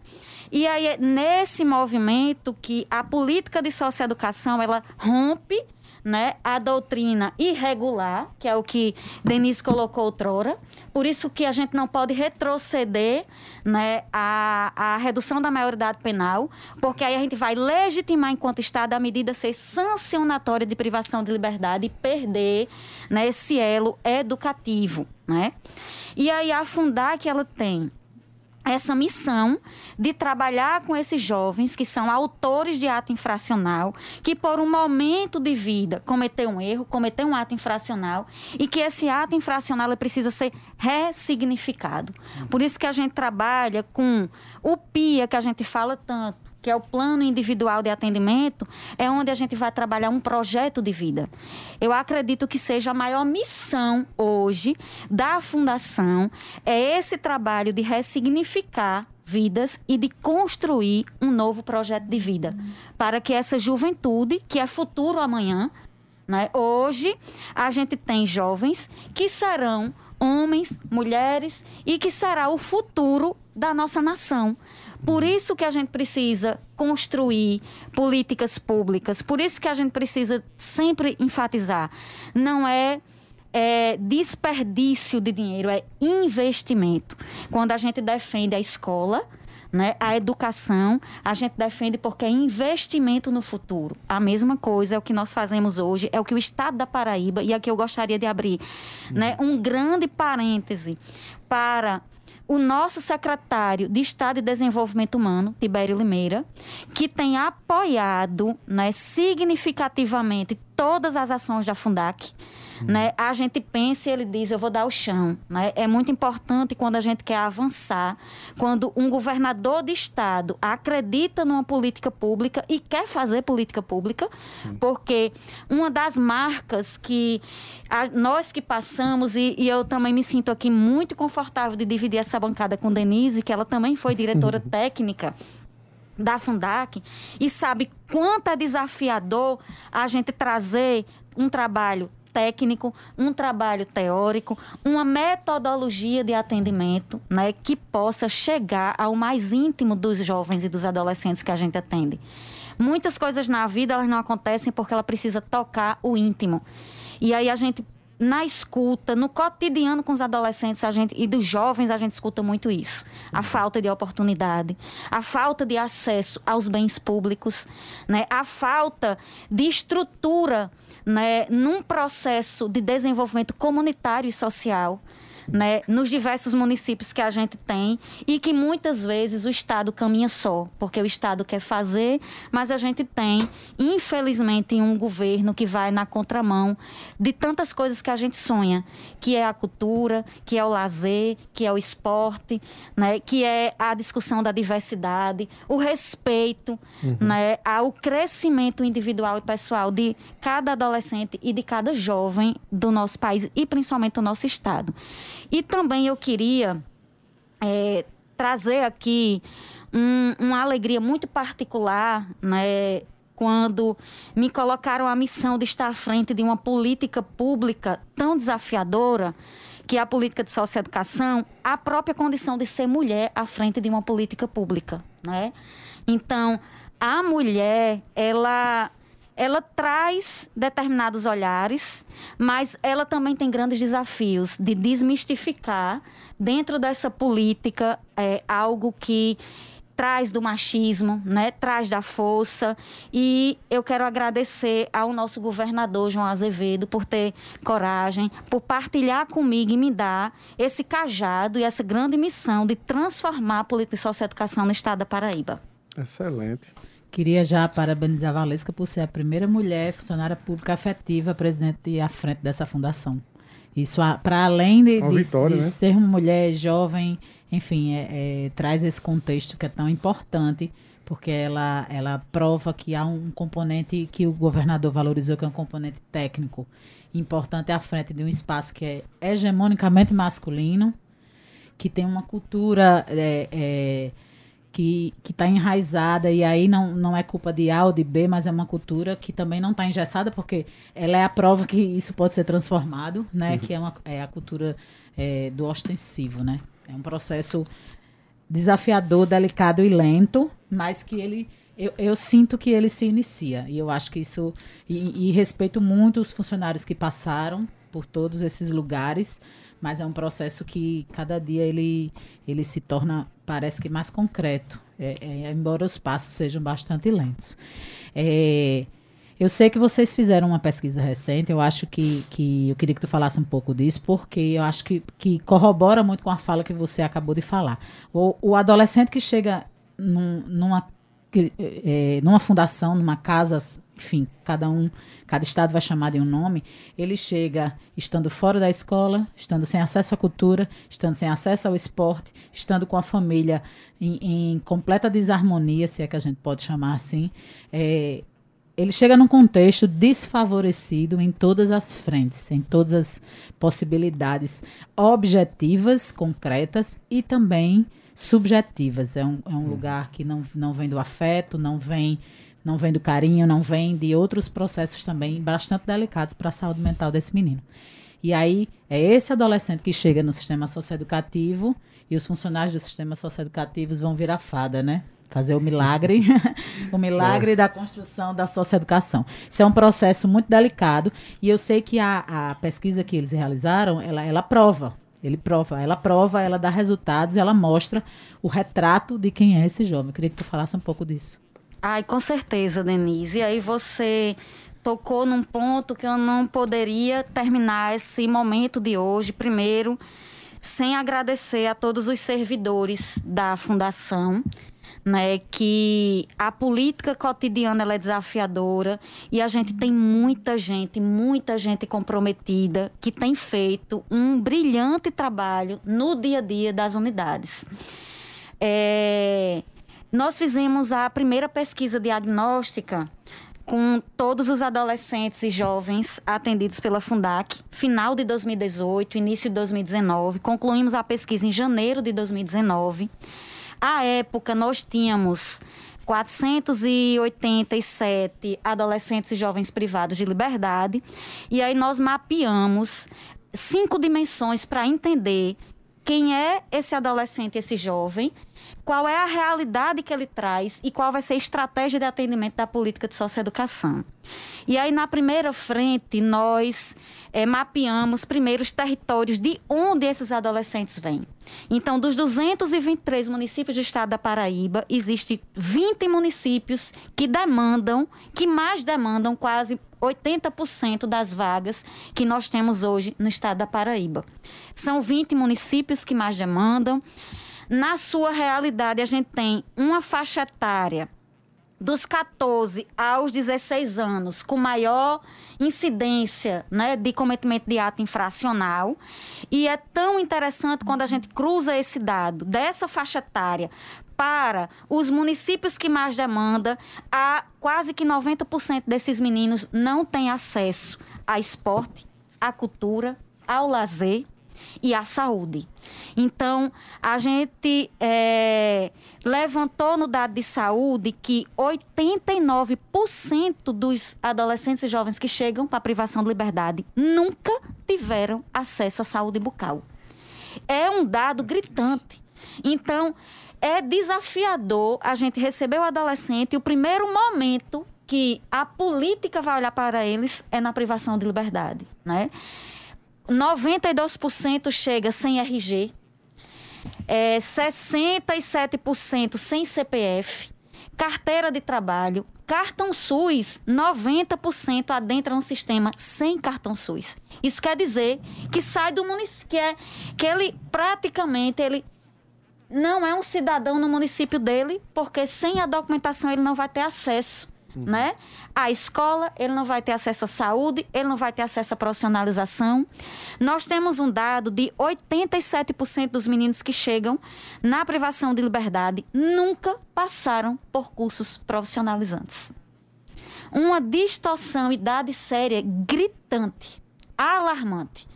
E aí nesse movimento que a política de socioeducação ela rompe né, a doutrina irregular, que é o que Denise colocou outrora. Por isso que a gente não pode retroceder né, a, a redução da maioridade penal, porque aí a gente vai legitimar, enquanto Estado, a medida ser sancionatória de privação de liberdade e perder né, esse elo educativo. Né? E aí a que ela tem essa missão de trabalhar com esses jovens que são autores de ato infracional, que por um momento de vida cometeu um erro, cometeu um ato infracional e que esse ato infracional precisa ser ressignificado. Por isso que a gente trabalha com o PIA que a gente fala tanto, que é o plano individual de atendimento, é onde a gente vai trabalhar um projeto de vida. Eu acredito que seja a maior missão hoje da fundação é esse trabalho de ressignificar vidas e de construir um novo projeto de vida para que essa juventude, que é futuro amanhã, né? Hoje a gente tem jovens que serão homens, mulheres e que será o futuro da nossa nação. Por isso que a gente precisa construir políticas públicas, por isso que a gente precisa sempre enfatizar. Não é é desperdício de dinheiro, é investimento. Quando a gente defende a escola, né, a educação, a gente defende porque é investimento no futuro. A mesma coisa é o que nós fazemos hoje, é o que o Estado da Paraíba, e aqui eu gostaria de abrir né, um grande parêntese para o nosso secretário de Estado e Desenvolvimento Humano, Tibério Limeira, que tem apoiado né, significativamente todas as ações da Fundac. Né? A gente pensa e ele diz, eu vou dar o chão. Né? É muito importante quando a gente quer avançar, quando um governador de estado acredita numa política pública e quer fazer política pública, Sim. porque uma das marcas que a, nós que passamos, e, e, eu também me sinto aqui muito confortável de dividir essa bancada com Denise, que ela também foi diretora técnica da Fundac e sabe quanto é desafiador a gente trazer um trabalho técnico, um trabalho teórico, uma metodologia de atendimento, né, que possa chegar ao mais íntimo dos jovens e dos adolescentes que a gente atende. Muitas coisas na vida elas não acontecem porque ela precisa tocar o íntimo. E aí a gente na escuta, no cotidiano com os adolescentes a gente, e dos jovens, a gente escuta muito isso. A falta de oportunidade, a falta de acesso aos bens públicos, né? a falta de estrutura né? num processo de desenvolvimento comunitário e social né, nos diversos municípios que a gente tem e que muitas vezes o Estado caminha só, porque o Estado quer fazer, mas a gente tem, infelizmente, um governo que vai na contramão de tantas coisas que a gente sonha, que é a cultura, que é o lazer, que é o esporte, né, que é a discussão da diversidade, o respeito uhum. né, ao crescimento individual e pessoal de cada adolescente e de cada jovem do nosso país e principalmente do nosso Estado. E também eu queria é, trazer aqui um, uma alegria muito particular, né? Quando me colocaram a missão de estar à frente de uma política pública tão desafiadora, que é a política de socioeducação, a própria condição de ser mulher à frente de uma política pública, né? Então, a mulher, ela ela traz determinados olhares, mas ela também tem grandes desafios de desmistificar dentro dessa política é, algo que traz do machismo, né? traz da força. E eu quero agradecer ao nosso governador João Azevedo por ter coragem, por partilhar comigo e me dar esse cajado e essa grande missão de transformar a política de socioeducação no estado da Paraíba. Excelente. Queria já parabenizar a Valesca por ser a primeira mulher funcionária pública afetiva presidente à frente dessa fundação. Isso, para além de, de, vitória, de né? ser uma mulher jovem, enfim, é, é, traz esse contexto que é tão importante, porque ela, ela prova que há um componente que o governador valorizou, que é um componente técnico importante à frente de um espaço que é hegemonicamente masculino, que tem uma cultura. É, é que está enraizada e aí não, não é culpa de A ou de B, mas é uma cultura que também não está engessada, porque ela é a prova que isso pode ser transformado, né? Uhum. Que é, uma, é a cultura é, do ostensivo, né? É um processo desafiador, delicado e lento, mas que ele eu, eu, sinto que ele se inicia. E eu acho que isso. E, e respeito muito os funcionários que passaram por todos esses lugares mas é um processo que cada dia ele, ele se torna, parece que mais concreto, é, é, embora os passos sejam bastante lentos. É, eu sei que vocês fizeram uma pesquisa recente, eu acho que, que eu queria que tu falasse um pouco disso, porque eu acho que, que corrobora muito com a fala que você acabou de falar. O, o adolescente que chega num, numa, é, numa fundação, numa casa enfim, cada um, cada estado vai chamar de um nome, ele chega estando fora da escola, estando sem acesso à cultura, estando sem acesso ao esporte, estando com a família em, em completa desarmonia, se é que a gente pode chamar assim, é, ele chega num contexto desfavorecido em todas as frentes, em todas as possibilidades objetivas, concretas e também subjetivas. É um, é um hum. lugar que não, não vem do afeto, não vem não vem do carinho, não vem de outros processos também bastante delicados para a saúde mental desse menino. E aí é esse adolescente que chega no sistema socioeducativo e os funcionários do sistema socioeducativo vão virar fada, né? Fazer o milagre, o milagre é. da construção da socioeducação. Isso é um processo muito delicado e eu sei que a, a pesquisa que eles realizaram, ela, ela prova, ele prova, ela prova, ela dá resultados, ela mostra o retrato de quem é esse jovem. Eu queria que tu falasse um pouco disso. Ai, com certeza, Denise. E aí você tocou num ponto que eu não poderia terminar esse momento de hoje, primeiro, sem agradecer a todos os servidores da Fundação, né, que a política cotidiana ela é desafiadora e a gente tem muita gente, muita gente comprometida que tem feito um brilhante trabalho no dia a dia das unidades. É, nós fizemos a primeira pesquisa diagnóstica com todos os adolescentes e jovens atendidos pela Fundac, final de 2018, início de 2019. Concluímos a pesquisa em janeiro de 2019. À época, nós tínhamos 487 adolescentes e jovens privados de liberdade. E aí nós mapeamos cinco dimensões para entender quem é esse adolescente, esse jovem, qual é a realidade que ele traz e qual vai ser a estratégia de atendimento da política de socioeducação. E aí, na primeira frente, nós é, mapeamos primeiro os territórios de onde esses adolescentes vêm. Então, dos 223 municípios do estado da Paraíba, existem 20 municípios que demandam, que mais demandam quase 80% das vagas que nós temos hoje no estado da Paraíba. São 20 municípios que mais demandam. Na sua realidade, a gente tem uma faixa etária dos 14 aos 16 anos com maior incidência né, de cometimento de ato infracional. E é tão interessante quando a gente cruza esse dado dessa faixa etária para os municípios que mais demandam, a quase que 90% desses meninos não têm acesso a esporte, à cultura, ao lazer e à saúde. Então, a gente é, levantou no dado de saúde que 89% dos adolescentes e jovens que chegam para a privação de liberdade nunca tiveram acesso à saúde bucal. É um dado gritante. Então, é desafiador a gente receber o adolescente e o primeiro momento que a política vai olhar para eles é na privação de liberdade, né? 92% chega sem RG, é, 67% sem CPF, carteira de trabalho, cartão SUS, 90% adentra no sistema sem cartão SUS. Isso quer dizer que sai do município, que, é, que ele praticamente ele não é um cidadão no município dele, porque sem a documentação ele não vai ter acesso uhum. né? A escola, ele não vai ter acesso à saúde, ele não vai ter acesso à profissionalização. Nós temos um dado de 87% dos meninos que chegam na privação de liberdade nunca passaram por cursos profissionalizantes. Uma distorção, idade séria gritante, alarmante.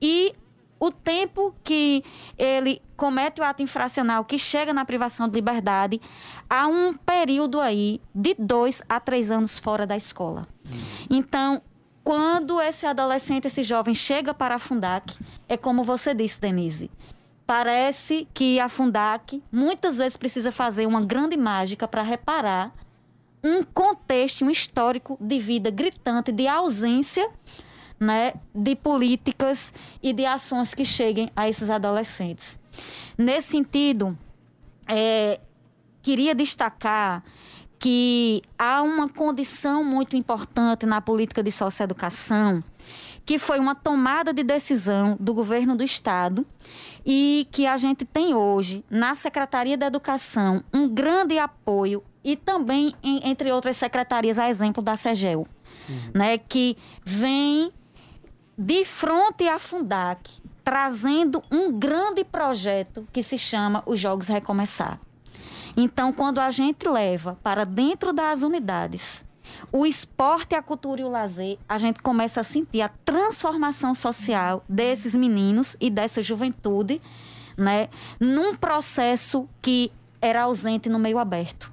E o tempo que ele comete o ato infracional, que chega na privação de liberdade, há um período aí de dois a três anos fora da escola. Então, quando esse adolescente, esse jovem chega para a Fundac, é como você disse, Denise. Parece que a Fundac muitas vezes precisa fazer uma grande mágica para reparar um contexto, um histórico de vida gritante, de ausência né, de políticas e de ações que cheguem a esses adolescentes. Nesse sentido, é, queria destacar que há uma condição muito importante na política de socioeducação, que foi uma tomada de decisão do governo do estado e que a gente tem hoje na Secretaria da Educação um grande apoio e também em, entre outras secretarias, a exemplo da SEGEL, uhum. né, que vem de frente à Fundac, trazendo um grande projeto que se chama Os Jogos Recomeçar. Então, quando a gente leva para dentro das unidades o esporte, a cultura e o lazer, a gente começa a sentir a transformação social desses meninos e dessa juventude, né, num processo que era ausente no meio aberto.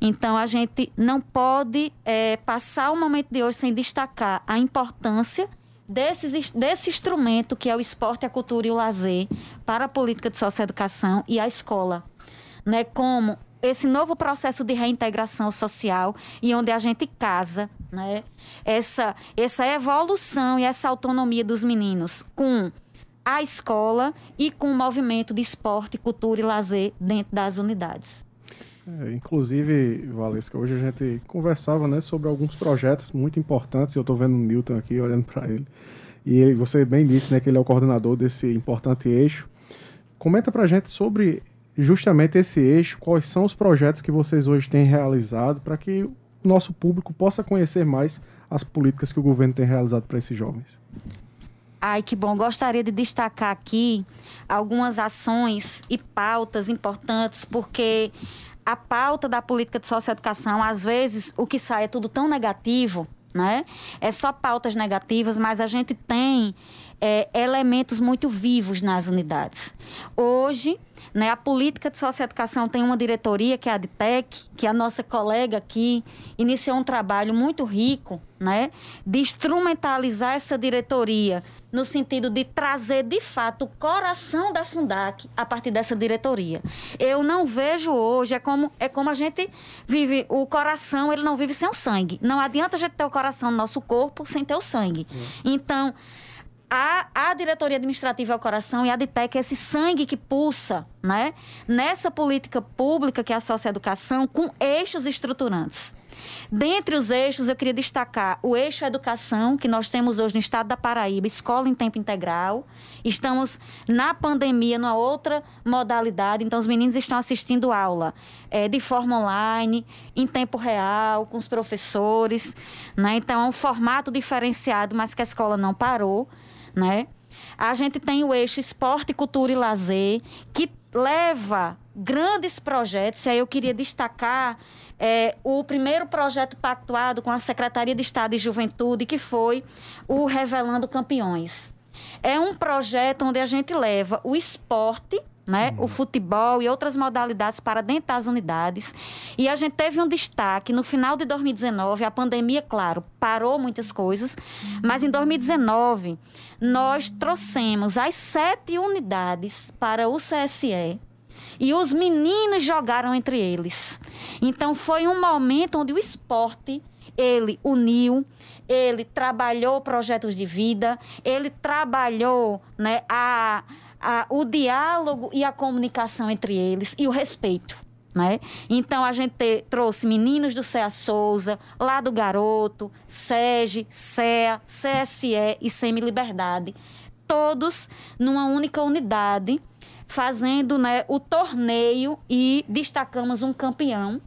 Então, a gente não pode é, passar o momento de hoje sem destacar a importância desses, desse instrumento que é o esporte, a cultura e o lazer para a política de socioeducação e a escola. Né? Como esse novo processo de reintegração social e onde a gente casa, né? Essa, essa evolução e essa autonomia dos meninos com a escola e com o movimento de esporte, cultura e lazer dentro das unidades. É, inclusive, Valesca, hoje a gente conversava né, sobre alguns projetos muito importantes. Eu estou vendo o Newton aqui, olhando para ele. E ele, você bem disse né, que ele é o coordenador desse importante eixo. Comenta para a gente sobre justamente esse eixo, quais são os projetos que vocês hoje têm realizado para que o nosso público possa conhecer mais as políticas que o governo tem realizado para esses jovens. Ai, que bom. Gostaria de destacar aqui algumas ações e pautas importantes, porque a pauta da política de socioeducação, às vezes, o que sai é tudo tão negativo, né? É só pautas negativas, mas a gente tem é, elementos muito vivos nas unidades. Hoje, né, a política de socioeducação tem uma diretoria, que é a DTEC, que a nossa colega aqui iniciou um trabalho muito rico né, de instrumentalizar essa diretoria no sentido de trazer de fato o coração da Fundac a partir dessa diretoria. Eu não vejo hoje, é como, é como a gente vive, o coração ele não vive sem o sangue. Não adianta a gente ter o coração no nosso corpo sem ter o sangue. Uhum. Então, a, a diretoria administrativa ao coração e a DTEC é esse sangue que pulsa né, nessa política pública que é a socioeducação com eixos estruturantes. Dentre os eixos, eu queria destacar o eixo educação, que nós temos hoje no estado da Paraíba, escola em tempo integral. Estamos na pandemia, numa outra modalidade, então os meninos estão assistindo aula é, de forma online, em tempo real, com os professores. Né? Então, é um formato diferenciado, mas que a escola não parou né? A gente tem o eixo esporte, cultura e lazer, que leva grandes projetos. E aí eu queria destacar é, o primeiro projeto pactuado com a Secretaria de Estado de Juventude, que foi o Revelando Campeões. É um projeto onde a gente leva o esporte né? Uhum. O futebol e outras modalidades para dentro das unidades. E a gente teve um destaque no final de 2019, a pandemia, claro, parou muitas coisas, mas em 2019 nós trouxemos as sete unidades para o CSE e os meninos jogaram entre eles. Então foi um momento onde o esporte ele uniu, ele trabalhou projetos de vida, ele trabalhou né, a a, o diálogo e a comunicação entre eles e o respeito. Né? Então a gente te, trouxe meninos do CEA Souza, lá do Garoto, SEGE, CEA, CSE e Semi Liberdade, todos numa única unidade, fazendo né, o torneio e destacamos um campeão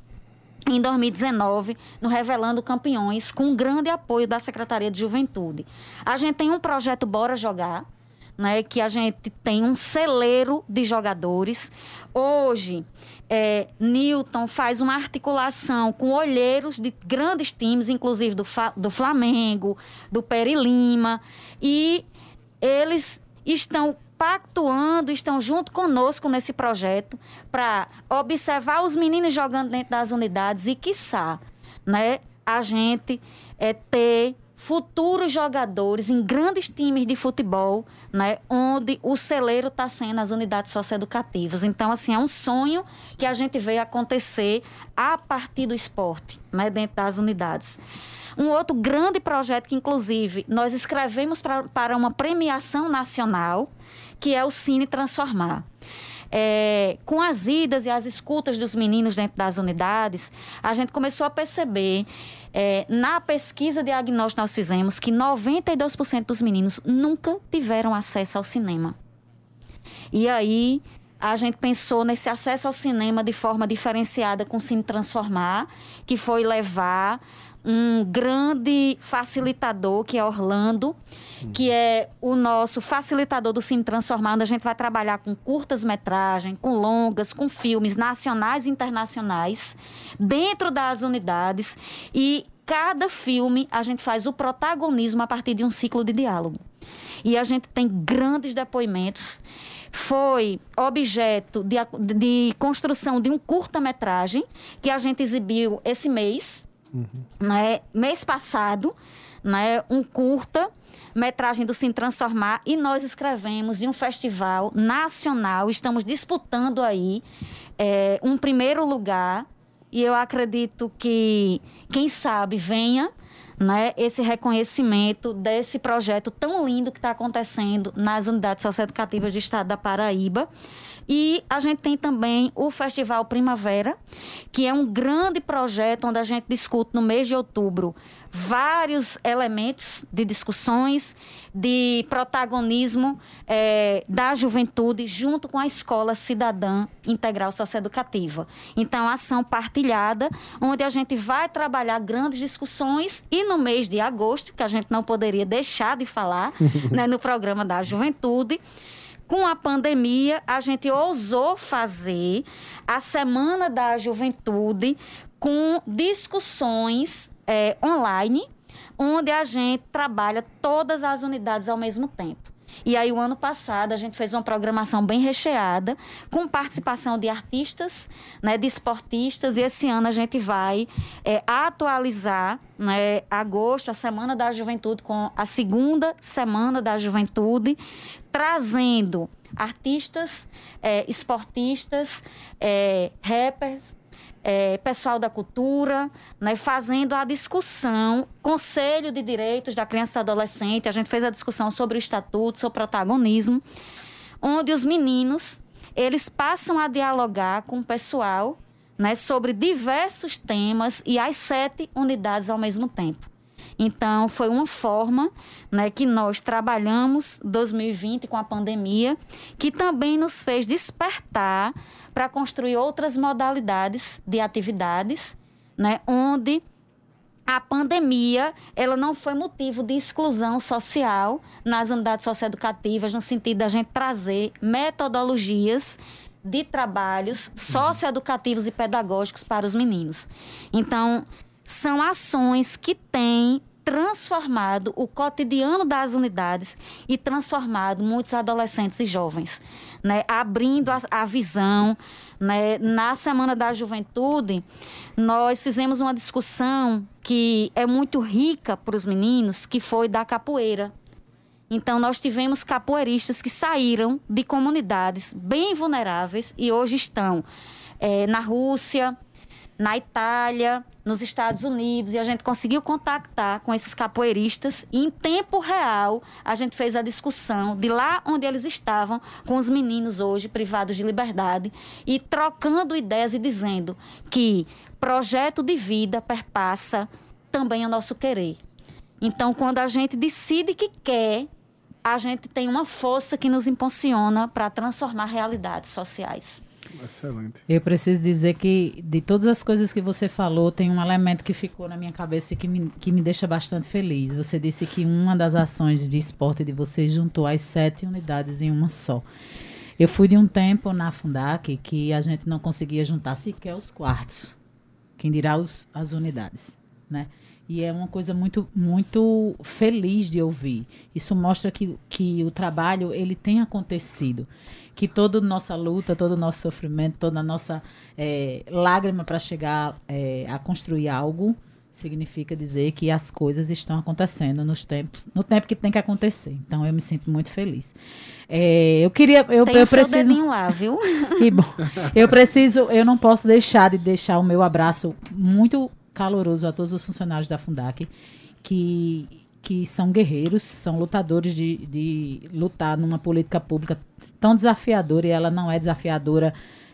em 2019, no Revelando Campeões, com grande apoio da Secretaria de Juventude. A gente tem um projeto Bora Jogar, né, que a gente tem um celeiro de jogadores. Hoje, é, Newton faz uma articulação com olheiros de grandes times, inclusive do, do Flamengo, do Peri Lima, e eles estão pactuando, estão junto conosco nesse projeto para observar os meninos jogando dentro das unidades e, quiçá, né, a gente é, ter futuros jogadores em grandes times de futebol, né, onde o celeiro está sendo as unidades socioeducativas. Então, assim, é um sonho que a gente vê acontecer a partir do esporte, né, dentro das unidades. Um outro grande projeto que, inclusive, nós escrevemos pra, para uma premiação nacional, que é o Cine Transformar. É, com as idas e as escutas dos meninos dentro das unidades, a gente começou a perceber é, na pesquisa de diagnóstico nós fizemos que 92% dos meninos nunca tiveram acesso ao cinema. E aí a gente pensou nesse acesso ao cinema de forma diferenciada com o Cine Transformar, que foi levar um grande facilitador, que é Orlando, que é o nosso facilitador do Cine Transformar, onde a gente vai trabalhar com curtas-metragens, com longas, com filmes nacionais e internacionais, dentro das unidades. E cada filme a gente faz o protagonismo a partir de um ciclo de diálogo. E a gente tem grandes depoimentos. Foi objeto de, de construção de um curta-metragem que a gente exibiu esse mês, uhum. né, mês passado, né, um curta metragem do Sim Transformar e nós escrevemos de um festival nacional. Estamos disputando aí é, um primeiro lugar e eu acredito que, quem sabe, venha né, esse reconhecimento desse projeto tão lindo que está acontecendo nas unidades socioeducativas do estado da Paraíba. E a gente tem também o Festival Primavera, que é um grande projeto onde a gente discute no mês de outubro vários elementos de discussões, de protagonismo é, da juventude junto com a Escola Cidadã Integral Socioeducativa. Então, ação partilhada, onde a gente vai trabalhar grandes discussões e no mês de agosto, que a gente não poderia deixar de falar, né, no programa da juventude, com a pandemia, a gente ousou fazer a Semana da Juventude com discussões é, online, onde a gente trabalha todas as unidades ao mesmo tempo. E aí, o ano passado, a gente fez uma programação bem recheada, com participação de artistas, né, de esportistas, e esse ano a gente vai é, atualizar, né, agosto, a Semana da Juventude, com a segunda Semana da Juventude, trazendo artistas, é, esportistas, é, rappers, é, pessoal da cultura, né, fazendo a discussão, Conselho de Direitos da Criança e do Adolescente, a gente fez a discussão sobre o estatuto, sobre o protagonismo, onde os meninos, eles passam a dialogar com o pessoal né, sobre diversos temas e as sete unidades ao mesmo tempo. Então, foi uma forma né, que nós trabalhamos 2020 com a pandemia, que também nos fez despertar para construir outras modalidades de atividades, né, onde a pandemia ela não foi motivo de exclusão social nas unidades socioeducativas, no sentido da gente trazer metodologias de trabalhos socioeducativos e pedagógicos para os meninos. Então, são ações que têm transformado o cotidiano das unidades e transformado muitos adolescentes e jovens, né? abrindo a, a visão. Né? Na Semana da Juventude, nós fizemos uma discussão que é muito rica para os meninos, que foi da capoeira. Então, nós tivemos capoeiristas que saíram de comunidades bem vulneráveis e hoje estão é, na Rússia, na Itália, nos Estados Unidos, e a gente conseguiu contactar com esses capoeiristas e em tempo real a gente fez a discussão de lá onde eles estavam com os meninos hoje privados de liberdade e trocando ideias e dizendo que projeto de vida perpassa também o nosso querer. Então, quando a gente decide que quer, a gente tem uma força que nos impulsiona para transformar realidades sociais. Excelente. Eu preciso dizer que de todas as coisas que você falou, tem um elemento que ficou na minha cabeça e que me, que me deixa bastante feliz. Você disse que uma das ações de esporte de você juntou as sete unidades em uma só. Eu fui de um tempo na Fundac que a gente não conseguia juntar sequer os quartos. Quem dirá os, as unidades, né? E é uma coisa muito, muito feliz de ouvir. Isso mostra que, que o trabalho ele tem acontecido. Que toda nossa luta, todo o nosso sofrimento, toda a nossa é, lágrima para chegar é, a construir algo significa dizer que as coisas estão acontecendo nos tempos, no tempo que tem que acontecer. Então eu me sinto muito feliz. É, eu queria, eu, tem eu preciso lá, viu? que bom. Eu preciso, eu não posso deixar de deixar o meu abraço muito caloroso a todos os funcionários da Fundac que, que são guerreiros, são lutadores de, de lutar numa política pública tão desafiadora e ela não é desafiadora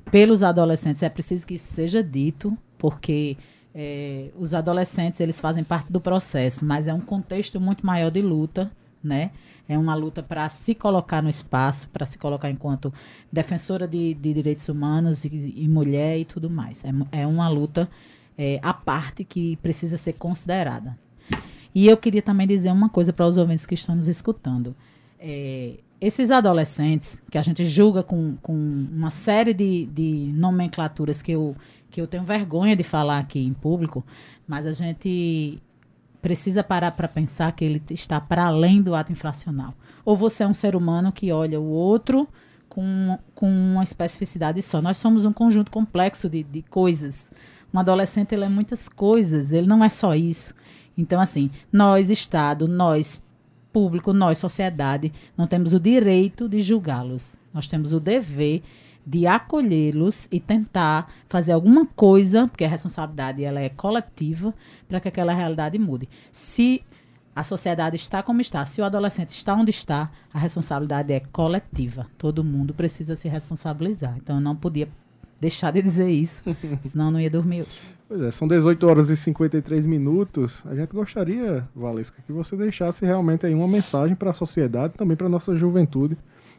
pelos adolescentes. É preciso que isso seja dito, porque é, os adolescentes eles fazem parte do processo, mas é um contexto muito maior de luta, né? É uma luta para se colocar no espaço, para se colocar enquanto defensora de, de direitos humanos e, e, mulher e tudo mais. É, é uma luta é, a parte que precisa ser considerada. E eu queria também dizer uma coisa para os ouvintes que estão nos escutando. É, esses adolescentes, que a gente julga com, com uma série de, de nomenclaturas que eu, que eu tenho vergonha de falar aqui em público, mas a gente precisa parar para pensar que ele está para além do ato infracional. Ou você é um ser humano que olha o outro com, com uma especificidade só. Nós somos um conjunto complexo de, de coisas. Um adolescente ele é muitas coisas, ele não é só isso. Então, assim, nós, Estado, nós, público, nós, sociedade, não temos o direito de julgá-los. Nós temos o dever de acolhê-los e tentar fazer alguma coisa, porque a responsabilidade ela é coletiva, para que aquela realidade mude. Se a sociedade está como está, se o adolescente está onde está, a responsabilidade é coletiva. Todo mundo precisa se responsabilizar. Então, eu não podia deixar de dizer isso, senão eu não ia dormir hoje. Pois é, são 18 horas e 53 minutos. A gente gostaria, Valesca, que você deixasse realmente aí uma mensagem para a sociedade, também para nossa juventude,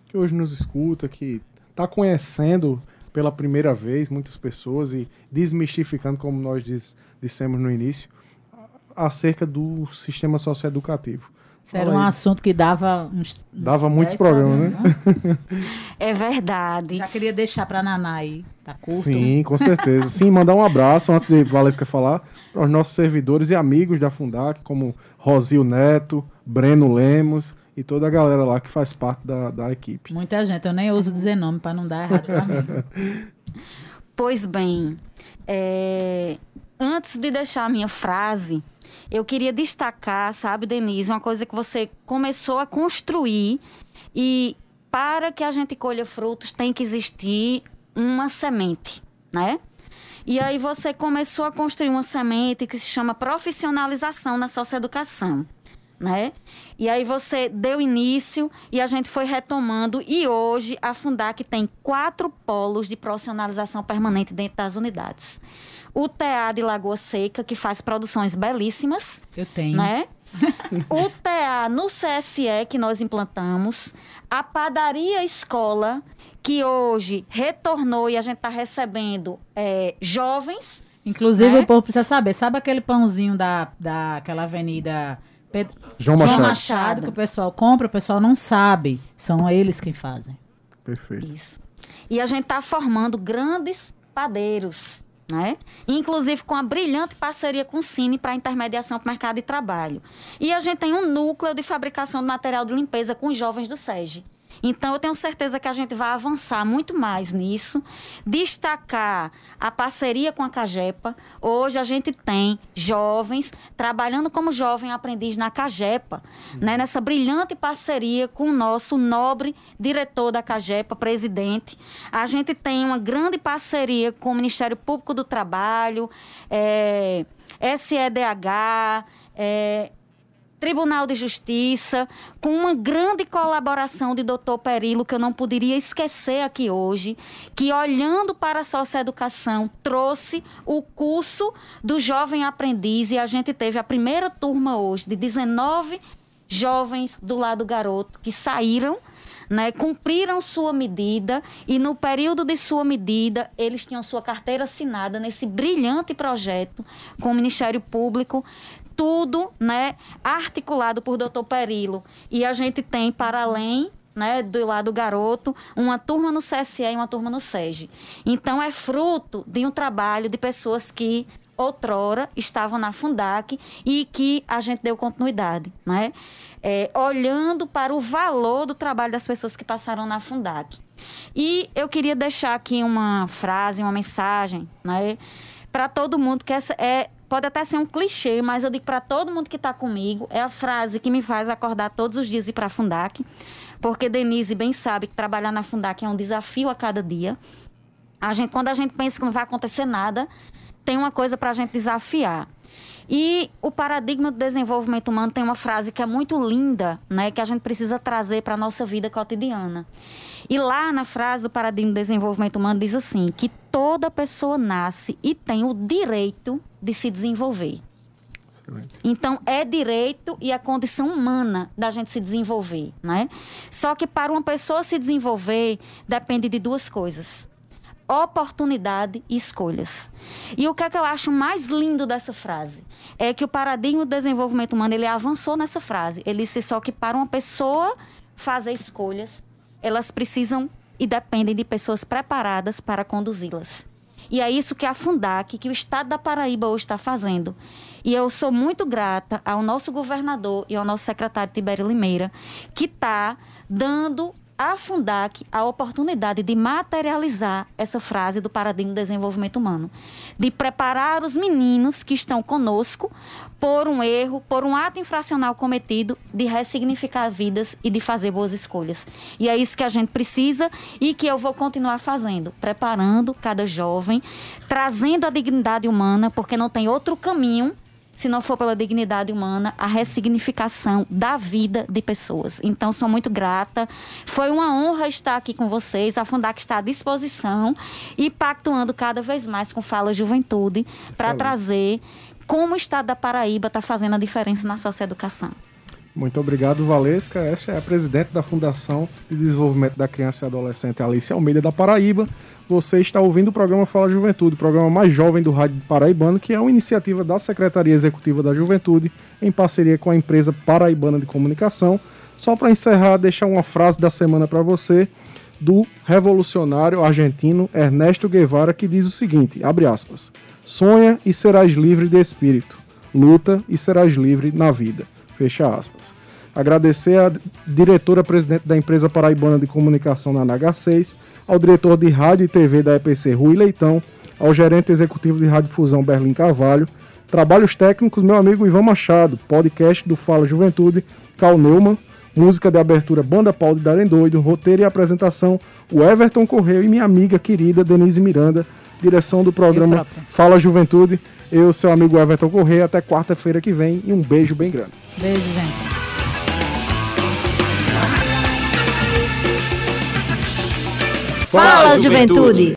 que hoje nos escuta, que está conhecendo pela primeira vez muitas pessoas e desmistificando, como nós diz, dissemos no início, acerca do sistema socioeducativo. Isso era um assunto que dava uns. Dava uns muitos programas, programas, né? É verdade. Já queria deixar para a Naná aí. Tá curto. Sim, com certeza. Sim, mandar um abraço antes de Valesca falar para os nossos servidores e amigos da Fundac, como Rosil Neto, Breno Lemos e toda a galera lá que faz parte da, da equipe. Muita gente, eu nem uso dizer nome para não dar errado para mim. Pois bem, é... antes de deixar a minha frase, eu queria destacar, sabe, Denise, uma coisa que você começou a construir e para que a gente colha frutos tem que existir uma semente, né? E aí você começou a construir uma semente que se chama profissionalização na socioeducação né? E aí você deu início e a gente foi retomando e hoje a Fundac tem quatro polos de profissionalização permanente dentro das unidades. O TA de Lagoa Seca, que faz produções belíssimas. Eu tenho. Né? o TA no CSE, que nós implantamos. A padaria escola, que hoje retornou e a gente está recebendo é, jovens. Inclusive, né? o povo precisa saber. Sabe aquele pãozinho da, daquela avenida Pedro... João, Machado. João Machado, que o pessoal compra, o pessoal não sabe. São eles quem fazem. Perfeito. Isso. E a gente está formando grandes padeiros, né? Inclusive com a brilhante parceria com o Cine para intermediação para o mercado de trabalho. E a gente tem um núcleo de fabricação de material de limpeza com os jovens do SEGE. Então, eu tenho certeza que a gente vai avançar muito mais nisso, destacar a parceria com a Cagepa. Hoje a gente tem jovens trabalhando como jovem aprendiz na Cagepa, uhum. né, nessa brilhante parceria com o nosso nobre diretor da Cagepa, presidente. A gente tem uma grande parceria com o Ministério Público do Trabalho, é, SEDH, é, Tribunal de Justiça, com uma grande colaboração de doutor Perilo, que eu não poderia esquecer aqui hoje, que olhando para a socioeducação, trouxe o curso do jovem aprendiz. E a gente teve a primeira turma hoje de 19 jovens do lado garoto que saíram né, cumpriram sua medida. E no período de sua medida eles tinham sua carteira assinada nesse brilhante projeto com o Ministério Público tudo, né, articulado por Dr. Perilo. E a gente tem, para além né, do lado garoto, uma turma no CSE e uma turma no SEGE. Então, é fruto de um trabalho de pessoas que outrora estavam na Fundac e que a gente deu continuidade, né? É, olhando para o valor do trabalho das pessoas que passaram na Fundac. E eu queria deixar aqui uma frase, uma mensagem, né? Para todo mundo que essa é Pode até ser um clichê, mas eu digo para todo mundo que está comigo, é a frase que me faz acordar todos os dias e ir para a Fundac, porque Denise bem sabe que trabalhar na Fundac é um desafio a cada dia. A gente, quando a gente pensa que não vai acontecer nada, tem uma coisa para a gente desafiar. E o paradigma do desenvolvimento humano tem uma frase que é muito linda, né, que a gente precisa trazer para a nossa vida cotidiana. E lá na frase do paradigma do desenvolvimento humano diz assim: que toda pessoa nasce e tem o direito de se desenvolver. Excelente. Então, é direito e a condição humana da gente se desenvolver, né? Só que para uma pessoa se desenvolver, depende de duas coisas oportunidade e escolhas. E o que é que eu acho mais lindo dessa frase? É que o paradigma do desenvolvimento humano, ele avançou nessa frase. Ele disse só que para uma pessoa fazer escolhas, elas precisam e dependem de pessoas preparadas para conduzi-las. E é isso que a Fundac, que o Estado da Paraíba hoje está fazendo. E eu sou muito grata ao nosso governador e ao nosso secretário Tibério Limeira, que está dando a Fundac a oportunidade de materializar essa frase do paradigma do desenvolvimento humano, de preparar os meninos que estão conosco por um erro, por um ato infracional cometido, de ressignificar vidas e de fazer boas escolhas. E é isso que a gente precisa e que eu vou continuar fazendo, preparando cada jovem, trazendo a dignidade humana, porque não tem outro caminho se não for pela dignidade humana, a ressignificação da vida de pessoas. Então, sou muito grata. Foi uma honra estar aqui com vocês. A Fundac está à disposição e pactuando cada vez mais com Fala Juventude para trazer como o Estado da Paraíba está fazendo a diferença na socioeducação. Muito obrigado, Valesca. Esta é a presidente da Fundação de Desenvolvimento da Criança e Adolescente Alice Almeida da Paraíba. Você está ouvindo o programa Fala Juventude, o programa mais jovem do Rádio Paraibano, que é uma iniciativa da Secretaria Executiva da Juventude, em parceria com a empresa Paraibana de Comunicação. Só para encerrar, deixar uma frase da semana para você do revolucionário argentino Ernesto Guevara, que diz o seguinte, abre aspas, sonha e serás livre de espírito, luta e serás livre na vida. Fecha aspas. Agradecer à diretora-presidente da empresa paraibana de comunicação na NH6, ao diretor de rádio e TV da EPC Rui Leitão, ao gerente executivo de Rádio Fusão Berlim Carvalho, trabalhos técnicos meu amigo Ivan Machado, podcast do Fala Juventude, Cal Neumann, música de abertura Banda Paulo de Darem Doido, roteiro e apresentação o Everton Correio e minha amiga querida Denise Miranda, direção do programa Fala Juventude. Eu, seu amigo Everton Correia, até quarta-feira que vem e um beijo bem grande. Beijo, gente. Fala, Juventude!